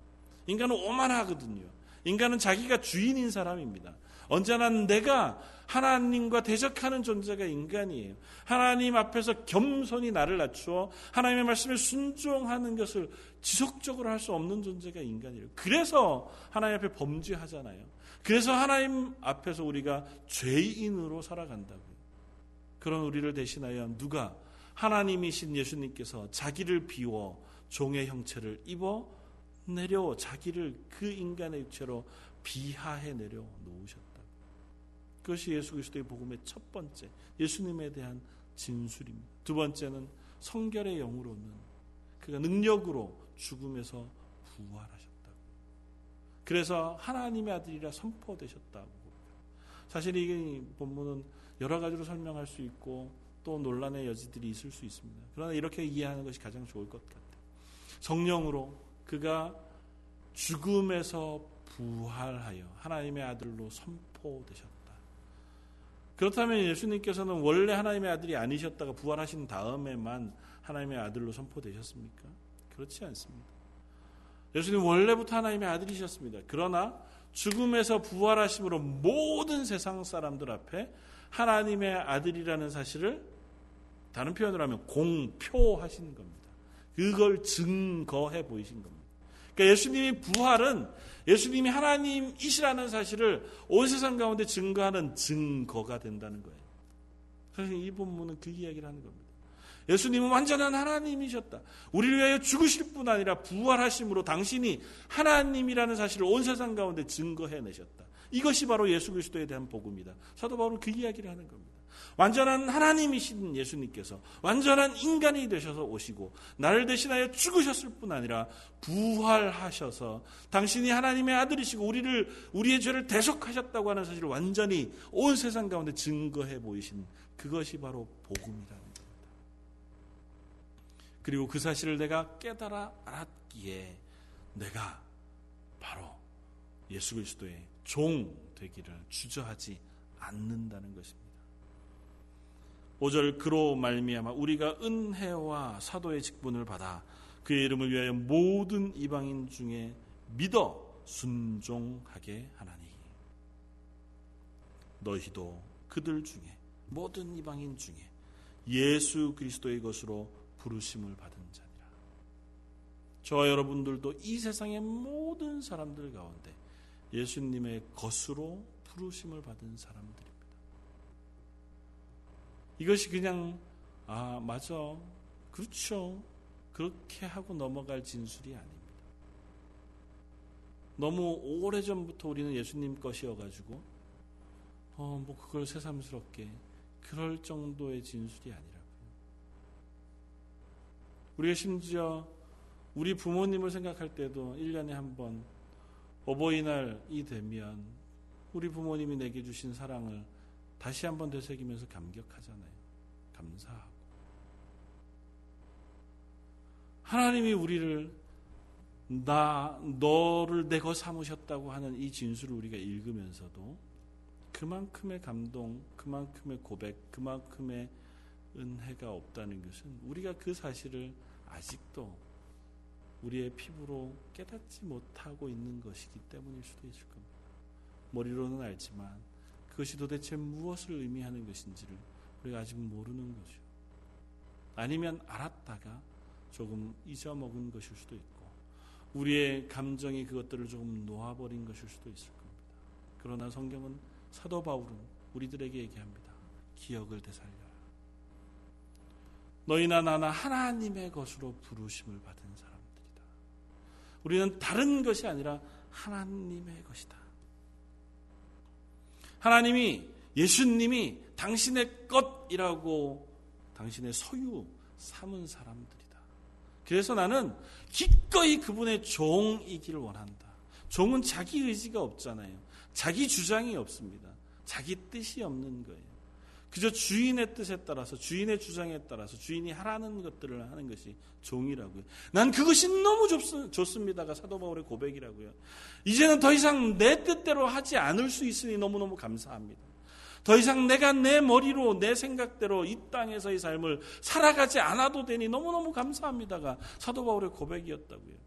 Speaker 1: 인간은 오만하거든요. 인간은 자기가 주인인 사람입니다. 언제나 내가 하나님과 대적하는 존재가 인간이에요. 하나님 앞에서 겸손히 나를 낮추어 하나님의 말씀에 순종하는 것을 지속적으로 할 수 없는 존재가 인간이에요. 그래서 하나님 앞에 범죄하잖아요. 그래서 하나님 앞에서 우리가 죄인으로 살아간다고요. 그런 우리를 대신하여 누가 하나님이신 예수님께서 자기를 비워 종의 형체를 입어 내려 자기를 그 인간의 육체로 비하해 내려 놓으셨다. 그것이 예수 그리스도의 복음의 첫 번째 예수님에 대한 진술입니다. 두 번째는 성결의 영으로는 그가 능력으로 죽음에서 부활하셨다. 그래서 하나님의 아들이라 선포되셨다고. 사실 이 본문은 여러 가지로 설명할 수 있고 또 논란의 여지들이 있을 수 있습니다. 그러나 이렇게 이해하는 것이 가장 좋을 것 같아요. 성령으로 그가 죽음에서 부활하여 하나님의 아들로 선포되셨다. 그렇다면 예수님께서는 원래 하나님의 아들이 아니셨다가 부활하신 다음에만 하나님의 아들로 선포되셨습니까? 그렇지 않습니다. 예수님 원래부터 하나님의 아들이셨습니다. 그러나 죽음에서 부활하심으로 모든 세상 사람들 앞에 하나님의 아들이라는 사실을 다른 표현으로 하면 공표하신 겁니다. 그걸 증거해 보이신 겁니다. 그러니까 예수님의 부활은 예수님이 하나님이시라는 사실을 온 세상 가운데 증거하는 증거가 된다는 거예요. 사실 이 본문은 그 이야기를 하는 겁니다. 예수님은 완전한 하나님이셨다. 우리를 위하여 죽으실 뿐 아니라 부활하심으로 당신이 하나님이라는 사실을 온 세상 가운데 증거해내셨다. 이것이 바로 예수 그리스도에 대한 복음이다. 사도 바울은 그 이야기를 하는 겁니다. 완전한 하나님이신 예수님께서 완전한 인간이 되셔서 오시고 나를 대신하여 죽으셨을 뿐 아니라 부활하셔서 당신이 하나님의 아들이시고 우리를 우리의 죄를 대속하셨다고 하는 사실을 완전히 온 세상 가운데 증거해 보이신 그것이 바로 복음이라는 겁니다. 그리고 그 사실을 내가 깨달아 알았기에 내가 바로 예수 그리스도의 종 되기를 주저하지 않는다는 것입니다. 5절 그로 말미암아 우리가 은혜와 사도의 직분을 받아 그의 이름을 위하여 모든 이방인 중에 믿어 순종하게 하나니 너희도 그들 중에 모든 이방인 중에 예수 그리스도의 것으로 부르심을 받은 자니라. 저와 여러분들도 이 세상의 모든 사람들 가운데 예수님의 것으로 부르심을 받은 사람들입니다. 이것이 그냥 아 맞아 그렇죠 그렇게 하고 넘어갈 진술이 아닙니다. 너무 오래 전부터 우리는 예수님 것이어가지고 어 뭐 그걸 새삼스럽게 그럴 정도의 진술이 아니라고요. 우리가 심지어 우리 부모님을 생각할 때도 1년에 한 번 어버이날이 되면 우리 부모님이 내게 주신 사랑을 다시 한번 되새기면서 감격하잖아요. 감사하고. 하나님이 우리를 나 너를 내 것 삼으셨다고 하는 이 진술을 우리가 읽으면서도 그만큼의 감동, 그만큼의 고백, 그만큼의 은혜가 없다는 것은 우리가 그 사실을 아직도 우리의 피부로 깨닫지 못하고 있는 것이기 때문일 수도 있을 겁니다. 머리로는 알지만 그것이 도대체 무엇을 의미하는 것인지를 우리가 아직 모르는 거죠. 아니면 알았다가 조금 잊어먹은 것일 수도 있고 우리의 감정이 그것들을 조금 놓아버린 것일 수도 있을 겁니다. 그러나 성경은 사도 바울은 우리들에게 얘기합니다. 기억을 되살려라. 너희나 나나 하나님의 것으로 부르심을 받은 사람들이다. 우리는 다른 것이 아니라 하나님의 것이다. 하나님이 예수님이 당신의 것이라고 당신의 소유 삼은 사람들이다. 그래서 나는 기꺼이 그분의 종이기를 원한다. 종은 자기 의지가 없잖아요. 자기 주장이 없습니다. 자기 뜻이 없는 거예요. 그저 주인의 뜻에 따라서 주인의 주장에 따라서 주인이 하라는 것들을 하는 것이 종이라고요. 난 그것이 너무 좋, 습니다가 사도 바울의 고백이라고요. 이제는 더 이상 내 뜻대로 하지 않을 수 있으니 너무너무 감사합니다. 더 이상 내가 내 머리로 내 생각대로 이 땅에서의 삶을 살아가지 않아도 되니 너무너무 감사합니다가 사도 바울의 고백이었다고요.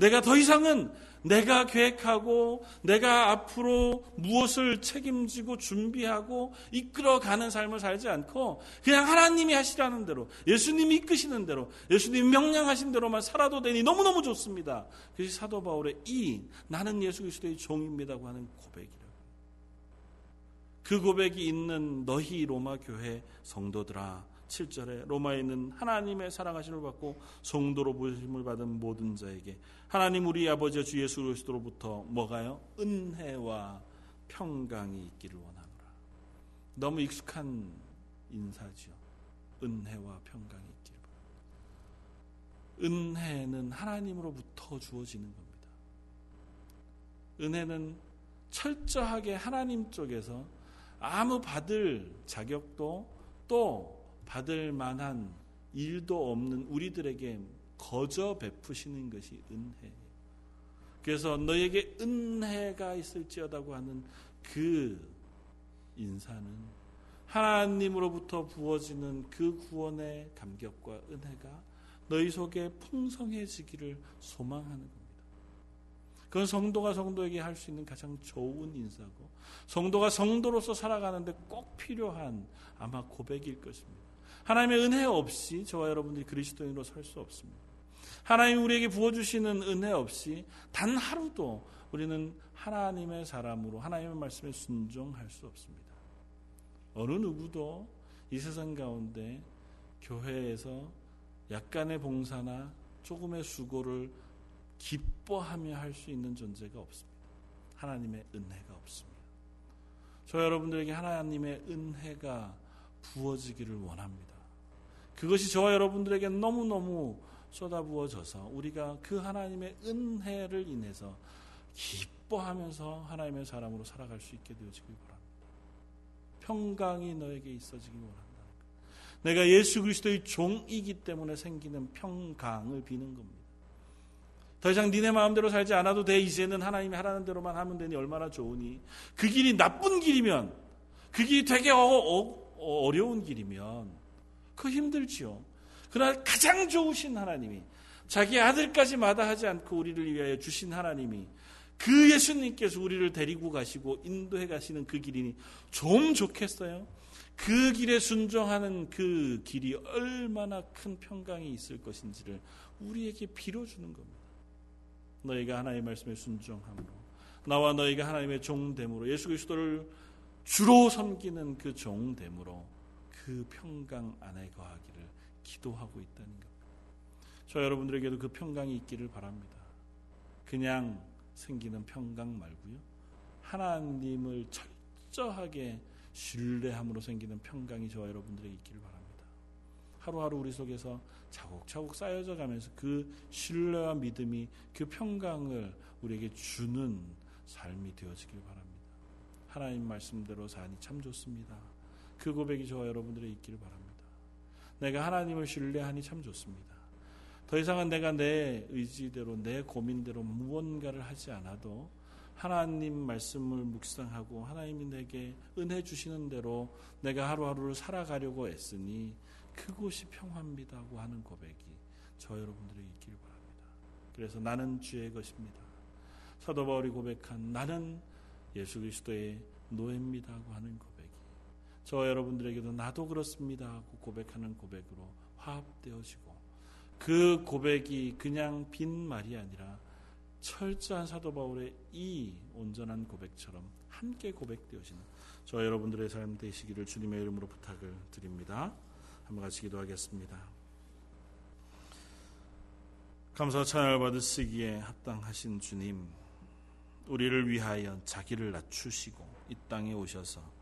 Speaker 1: 내가 더 이상은 내가 계획하고 내가 앞으로 무엇을 책임지고 준비하고 이끌어가는 삶을 살지 않고 그냥 하나님이 하시라는 대로 예수님이 이끄시는 대로 예수님이 명령하신 대로만 살아도 되니 너무너무 좋습니다. 그것이 사도 바울의 이 나는 예수 그리스도의 종입니다고 하는 고백이라고. 그 고백이 있는 너희 로마 교회 성도들아 7절에 로마에 있는 하나님의 사랑하심을 받고 성도로 부르심을 받은 모든 자에게 하나님 우리 아버지 주 예수 그리스도로부터 뭐가요? 은혜와 평강이 있기를 원하노라. 너무 익숙한 인사죠. 은혜와 평강이 있기를 바랍니다. 은혜는 하나님으로부터 주어지는 겁니다. 은혜는 철저하게 하나님 쪽에서 아무 받을 자격도 또 받을 만한 일도 없는 우리들에게 거저 베푸시는 것이 은혜예요. 그래서 너에게 은혜가 있을지어다고 하는 그 인사는 하나님으로부터 부어지는 그 구원의 감격과 은혜가 너희 속에 풍성해지기를 소망하는 겁니다. 그건 성도가 성도에게 할 수 있는 가장 좋은 인사고 성도가 성도로서 살아가는데 꼭 필요한 아마 고백일 것입니다. 하나님의 은혜 없이 저와 여러분들이 그리스도인으로 살 수 없습니다. 하나님 우리에게 부어주시는 은혜 없이 단 하루도 우리는 하나님의 사람으로 하나님의 말씀에 순종할 수 없습니다. 어느 누구도 이 세상 가운데 교회에서 약간의 봉사나 조금의 수고를 기뻐하며 할 수 있는 존재가 없습니다. 하나님의 은혜가 없습니다. 저 여러분들에게 하나님의 은혜가 부어지기를 원합니다. 그것이 저와 여러분들에게 너무너무 쏟아부어져서 우리가 그 하나님의 은혜를 인해서 기뻐하면서 하나님의 사람으로 살아갈 수 있게 되어지길 바랍니다. 평강이 너에게 있어지길 원한다. 내가 예수 그리스도의 종이기 때문에 생기는 평강을 비는 겁니다. 더 이상 니네 마음대로 살지 않아도 돼. 이제는 하나님이 하라는 대로만 하면 되니 얼마나 좋으니. 그 길이 나쁜 길이면, 그 길이 되게 어, 어, 어려운 길이면, 그 힘들지요. 그러나 가장 좋으신 하나님이 자기 아들까지 마다하지 않고 우리를 위하여 주신 하나님이 그 예수님께서 우리를 데리고 가시고 인도해 가시는 그 길이니 좀 좋겠어요. 그 길에 순종하는 그 길이 얼마나 큰 평강이 있을 것인지를 우리에게 빌어주는 겁니다. 너희가 하나님의 말씀에 순종함으로 나와 너희가 하나님의 종됨으로 예수 그리스도를 주로 섬기는 그 종됨으로 그 평강 안에 거하기를 기도하고 있다는 겁니다. 저 여러분들에게도 그 평강이 있기를 바랍니다. 그냥 생기는 평강 말고요. 하나님을 철저하게 신뢰함으로 생기는 평강이 저와 여러분들에게 있기를 바랍니다. 하루하루 우리 속에서 차곡차곡 쌓여져 가면서 그 신뢰와 믿음이 그 평강을 우리에게 주는 삶이 되어지길 바랍니다. 하나님 말씀대로 사니 참 좋습니다. 그 고백이 저와 여러분들의 있기를 바랍니다. 내가 하나님을 신뢰하니 참 좋습니다. 더 이상은 내가 내 의지대로 내 고민대로 무언가를 하지 않아도 하나님 말씀을 묵상하고 하나님이 내게 은혜 주시는 대로 내가 하루하루를 살아가려고 애쓰니 그곳이 평화입니다고 하는 고백이 저 여러분들에게 있기를 바랍니다. 그래서 나는 주의 것입니다. 사도 바울이 고백한 나는 예수 그리스도의 노예입니다고 하는 고백이 저 여러분들에게도 나도 그렇습니다 하고 고백하는 고백으로 화합되어지고 그 고백이 그냥 빈 말이 아니라 철저한 사도 바울의 이 온전한 고백처럼 함께 고백되어지는 저 여러분들의 삶 되시기를 주님의 이름으로 부탁을 드립니다. 한번 같이 기도하겠습니다. 감사 찬양을 받으시기에 합당하신 주님, 우리를 위하여 자기를 낮추시고 이 땅에 오셔서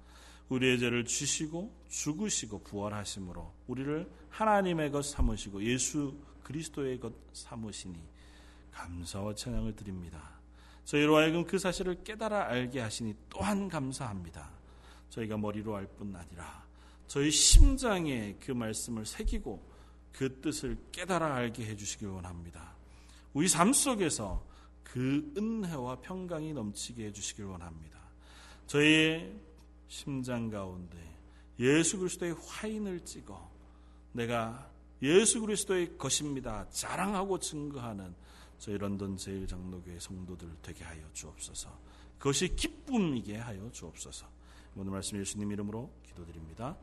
Speaker 1: 우리의 죄를 지시고 죽으시고 부활하심으로 우리를 하나님의 것 삼으시고 예수 그리스도의 것 삼으시니 감사와 찬양을 드립니다. 저희로 하여금 그 사실을 깨달아 알게 하시니 또한 감사합니다. 저희가 머리로 알 뿐 아니라 저희 심장에 그 말씀을 새기고 그 뜻을 깨달아 알게 해주시기 원합니다. 우리 삶 속에서 그 은혜와 평강이 넘치게 해주시길 원합니다. 저희의 심장 가운데 예수 그리스도의 화인을 찍어 내가 예수 그리스도의 것입니다. 자랑하고 증거하는 저희 런던 제일 장로교회 성도들 되게 하여 주옵소서. 그것이 기쁨이게 하여 주옵소서. 오늘 말씀 예수님 이름으로 기도드립니다.